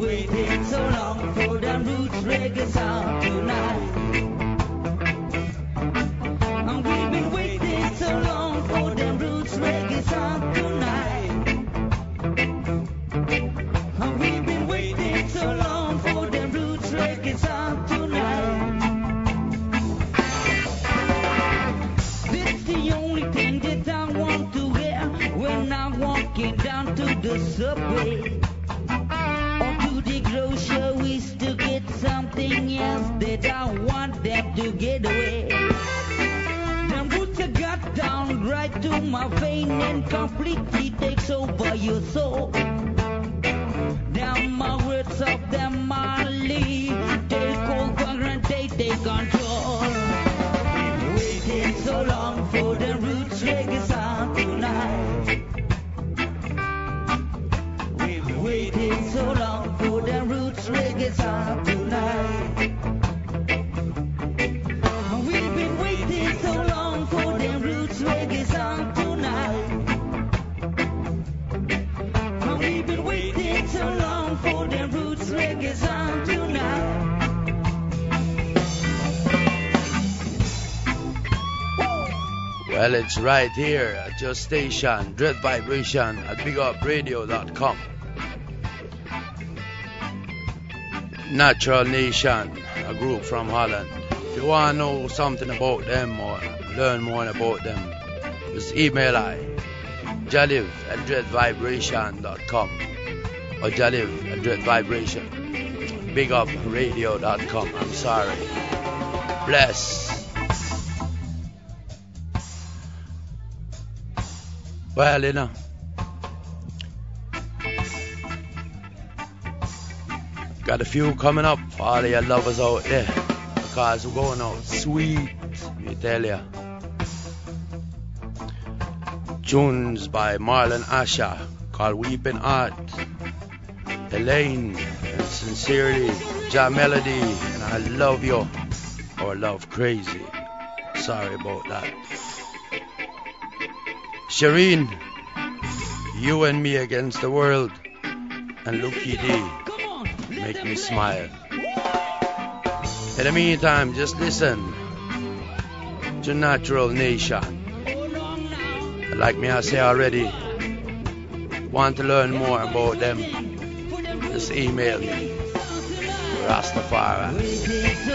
waiting so long for them roots reggae song tonight. We've been waiting so long for them roots reggae song tonight. We've been waiting so long for them roots reggae song tonight. This the only thing that I want to hear when I'm walking down to the subway the groceries to get something else that I want them to get away. Them roots got down right to my vein and completely takes over your soul. My words of them Mali take over and they take control. Well, it's right here at your station, Dread Vibration at BigUpRadio.com. Natural Nation, a group from Holland. If you want to know something about them or learn more about them, just email I, jahlive at dreadvibration.com or jahlive at dreadvibration. BigUpRadio.com. I'm sorry. Bless. Well, you know. Got a few coming up for all of your lovers out there. Because we're going out sweet, me tell ya. Tunes by Marlon Asher called Weeping Heart. Elaine, and sincerely, Ja Melody, and I love you. Or love crazy. Sorry about that. Shireen, you and me against the world, and Lucky D, make me smile. In the meantime, just listen to Natural Nation. Like me, I say already, want to learn more about them? Just email me. Rastafari.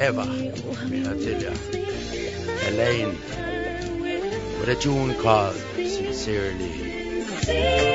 Ever. Tell ya, Elaine with a tune called Sincerely.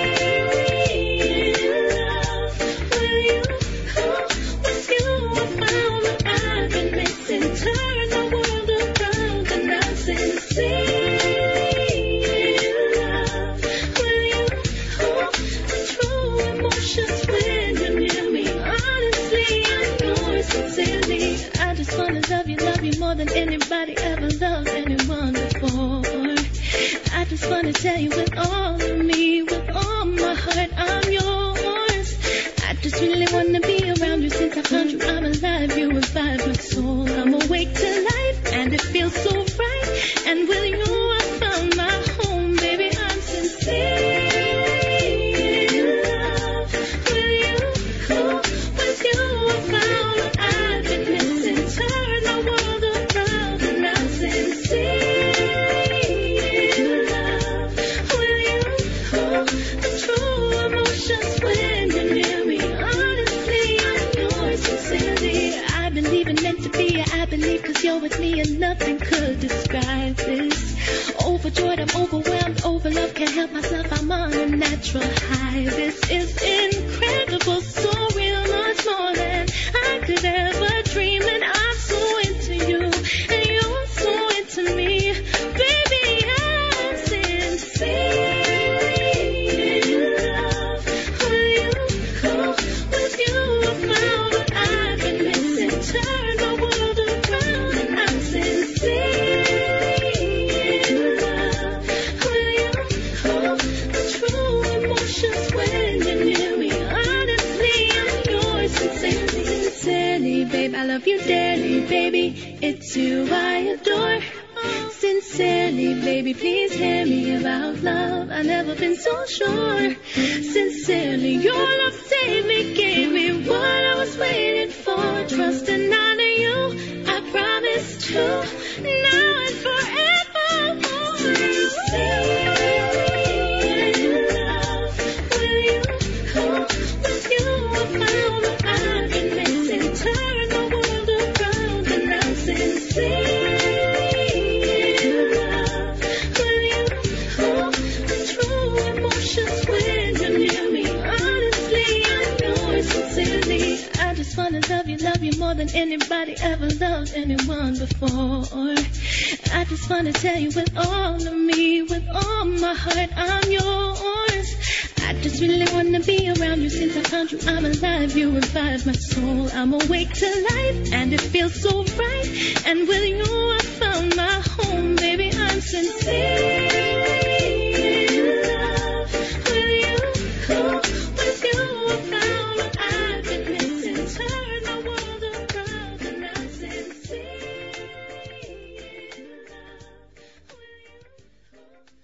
Cause I'm alive, you revive my soul. I'm awake to life, and it feels so right. And with you, I found my home, baby. I'm sincere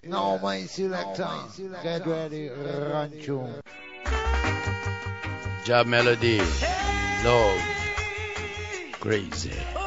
No, my selector, get ready, run tune. Ja Melody, Love, Crazy.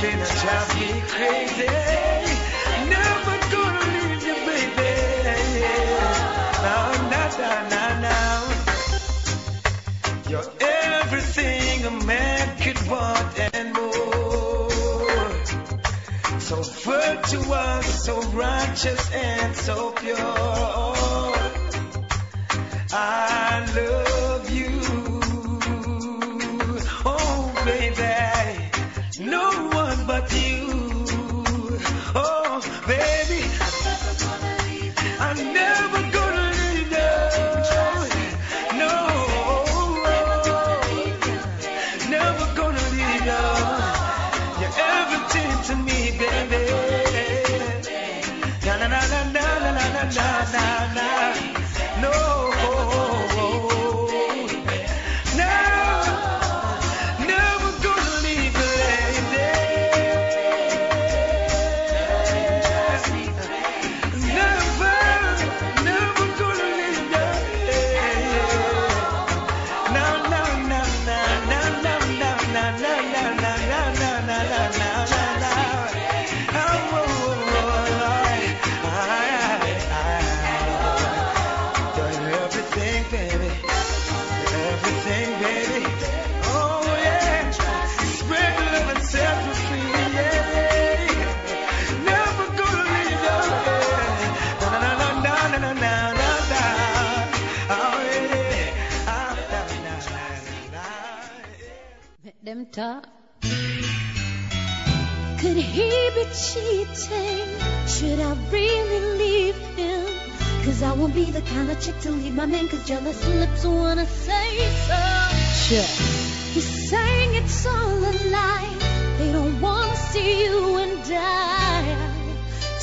Then I drive me crazy. Never gonna leave you, baby. No, no, no, no, no. You're everything a man could want and more. So virtuous, so righteous, and so pure. I love you. Oh, baby. No of you. Could he be cheating? Should I really leave him? Cause I won't be the kind of chick to leave my man Cause jealous lips wanna say so. Sure. He's saying it's all a lie. They don't wanna see you and I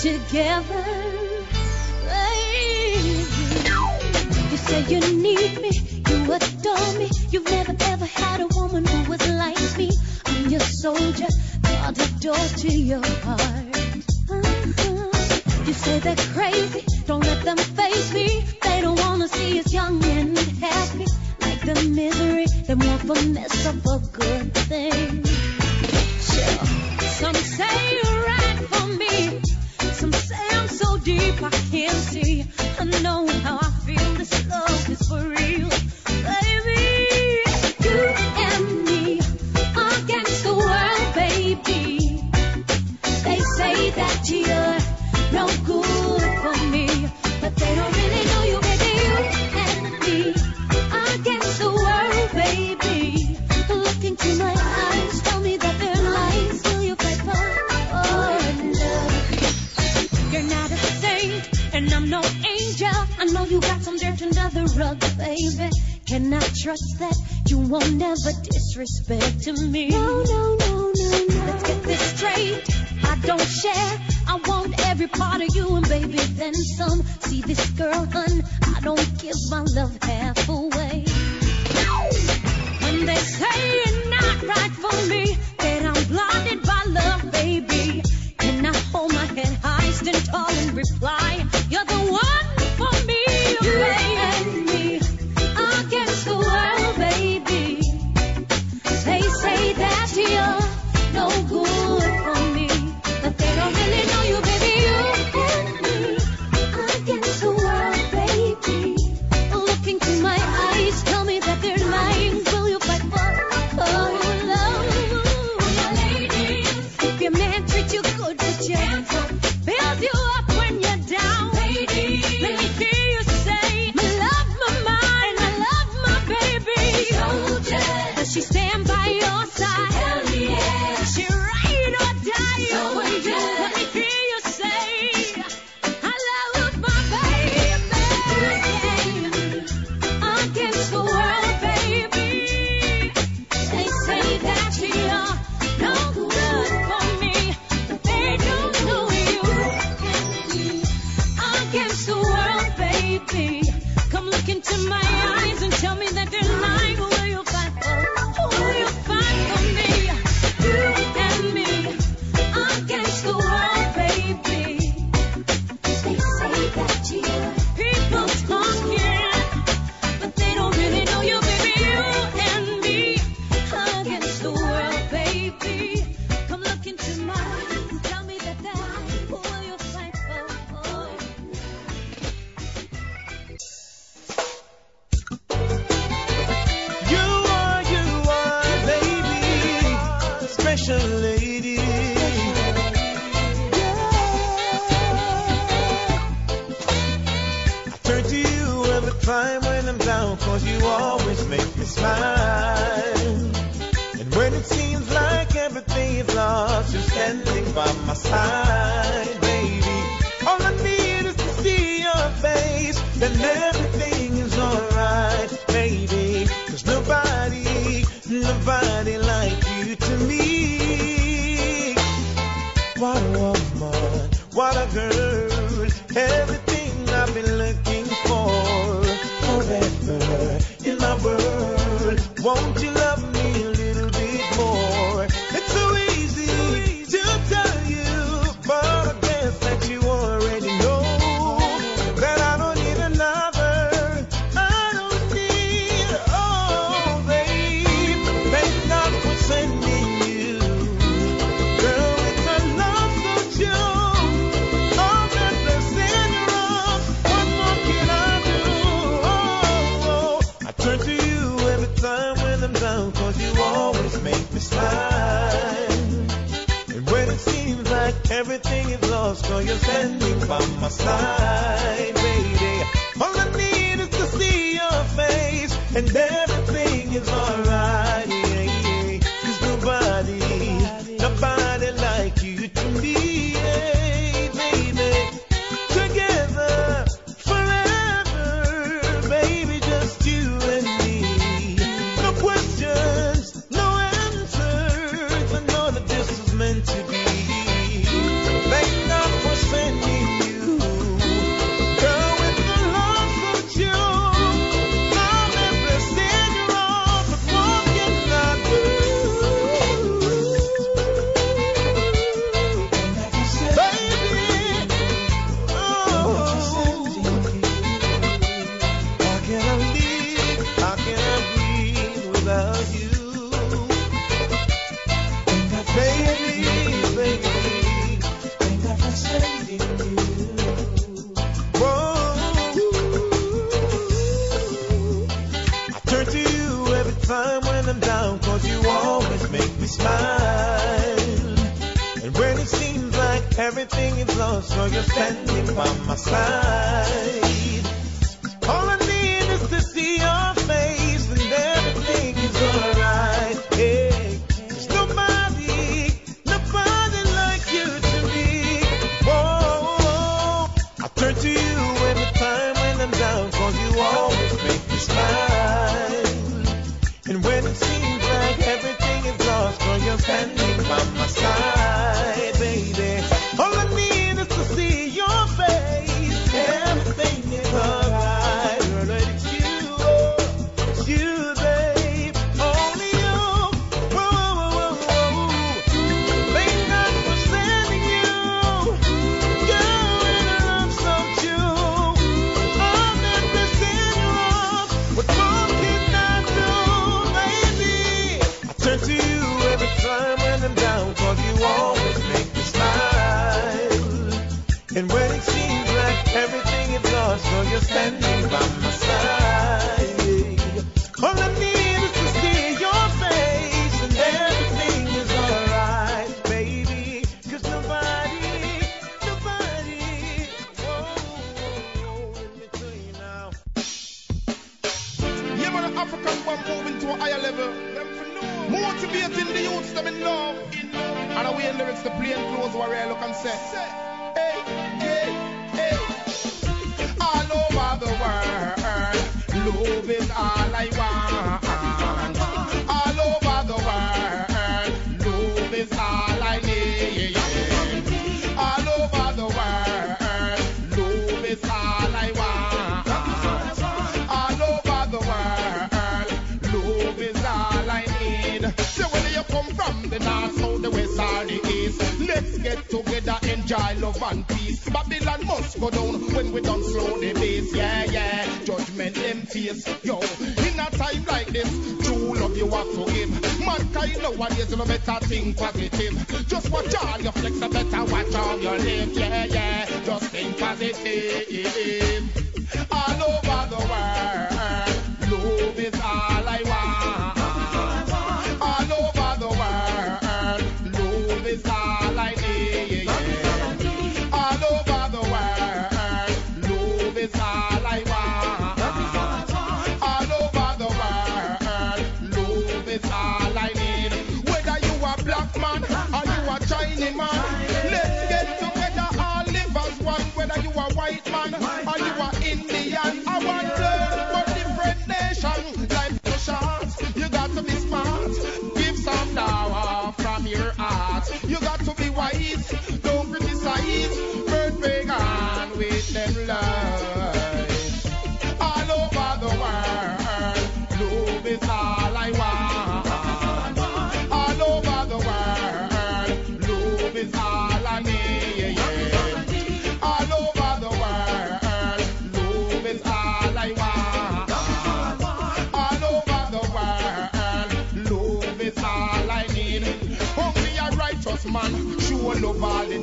Together. Baby You say you need me. You adore me. You've never ever door to your heart. Uh-huh. You say they're crazy.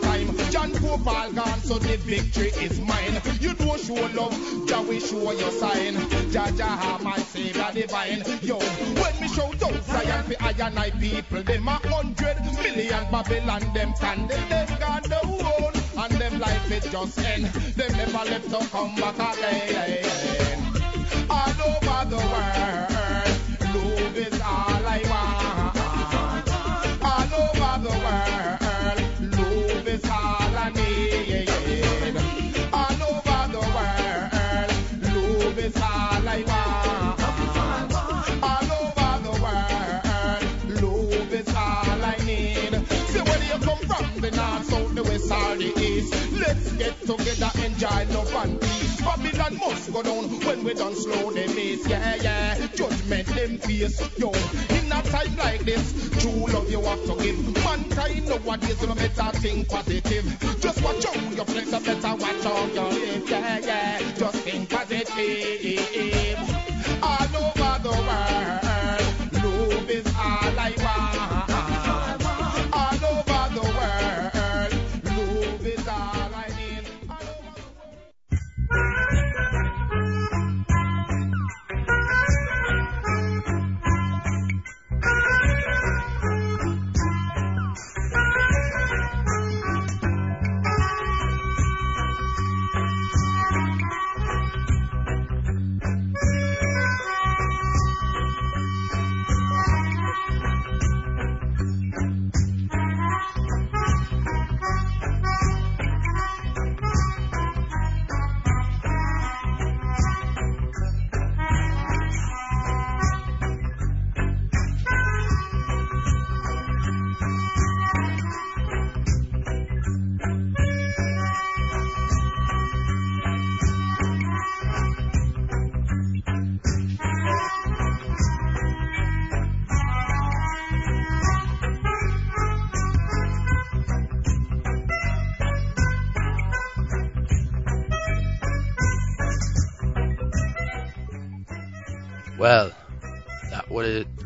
time. John Pope all gone, so the victory is mine. You don't show love, Jah will show your sign. Jah Jah my savior divine. Yo, when me shout out Zion for I and I people, them a hundred million Babylon, them can they, them got the own. And them life it just end. Them never left to come back again. All over the world, love is all I want. together, enjoy love and peace. Babylon must go down when we done slow them pace, Yeah, yeah. Judgment them face, yo. In a time like this, true love you have to give. Mankind nowadays no better think positive. Just watch out your flex, better watch out your lips. Yeah, yeah. Just think positive.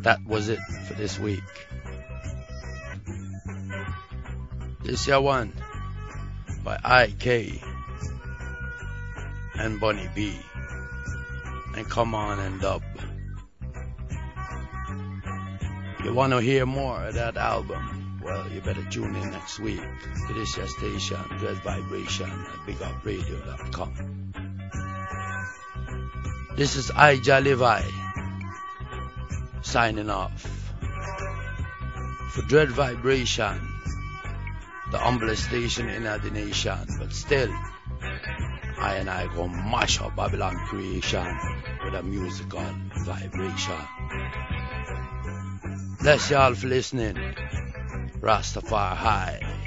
That was it for this week. This year one by IK and Bunny B. And come on and dub. You want to hear more of that album? Well, you better tune in next week to this your station, Dread Vibration at BigUpRadio.com. This is Ija Levi signing off. For Dread Vibration, the humblest station in the nation, but still, I and I go mash up Babylon creation with a musical vibration. Bless y'all for listening. Rastafari High.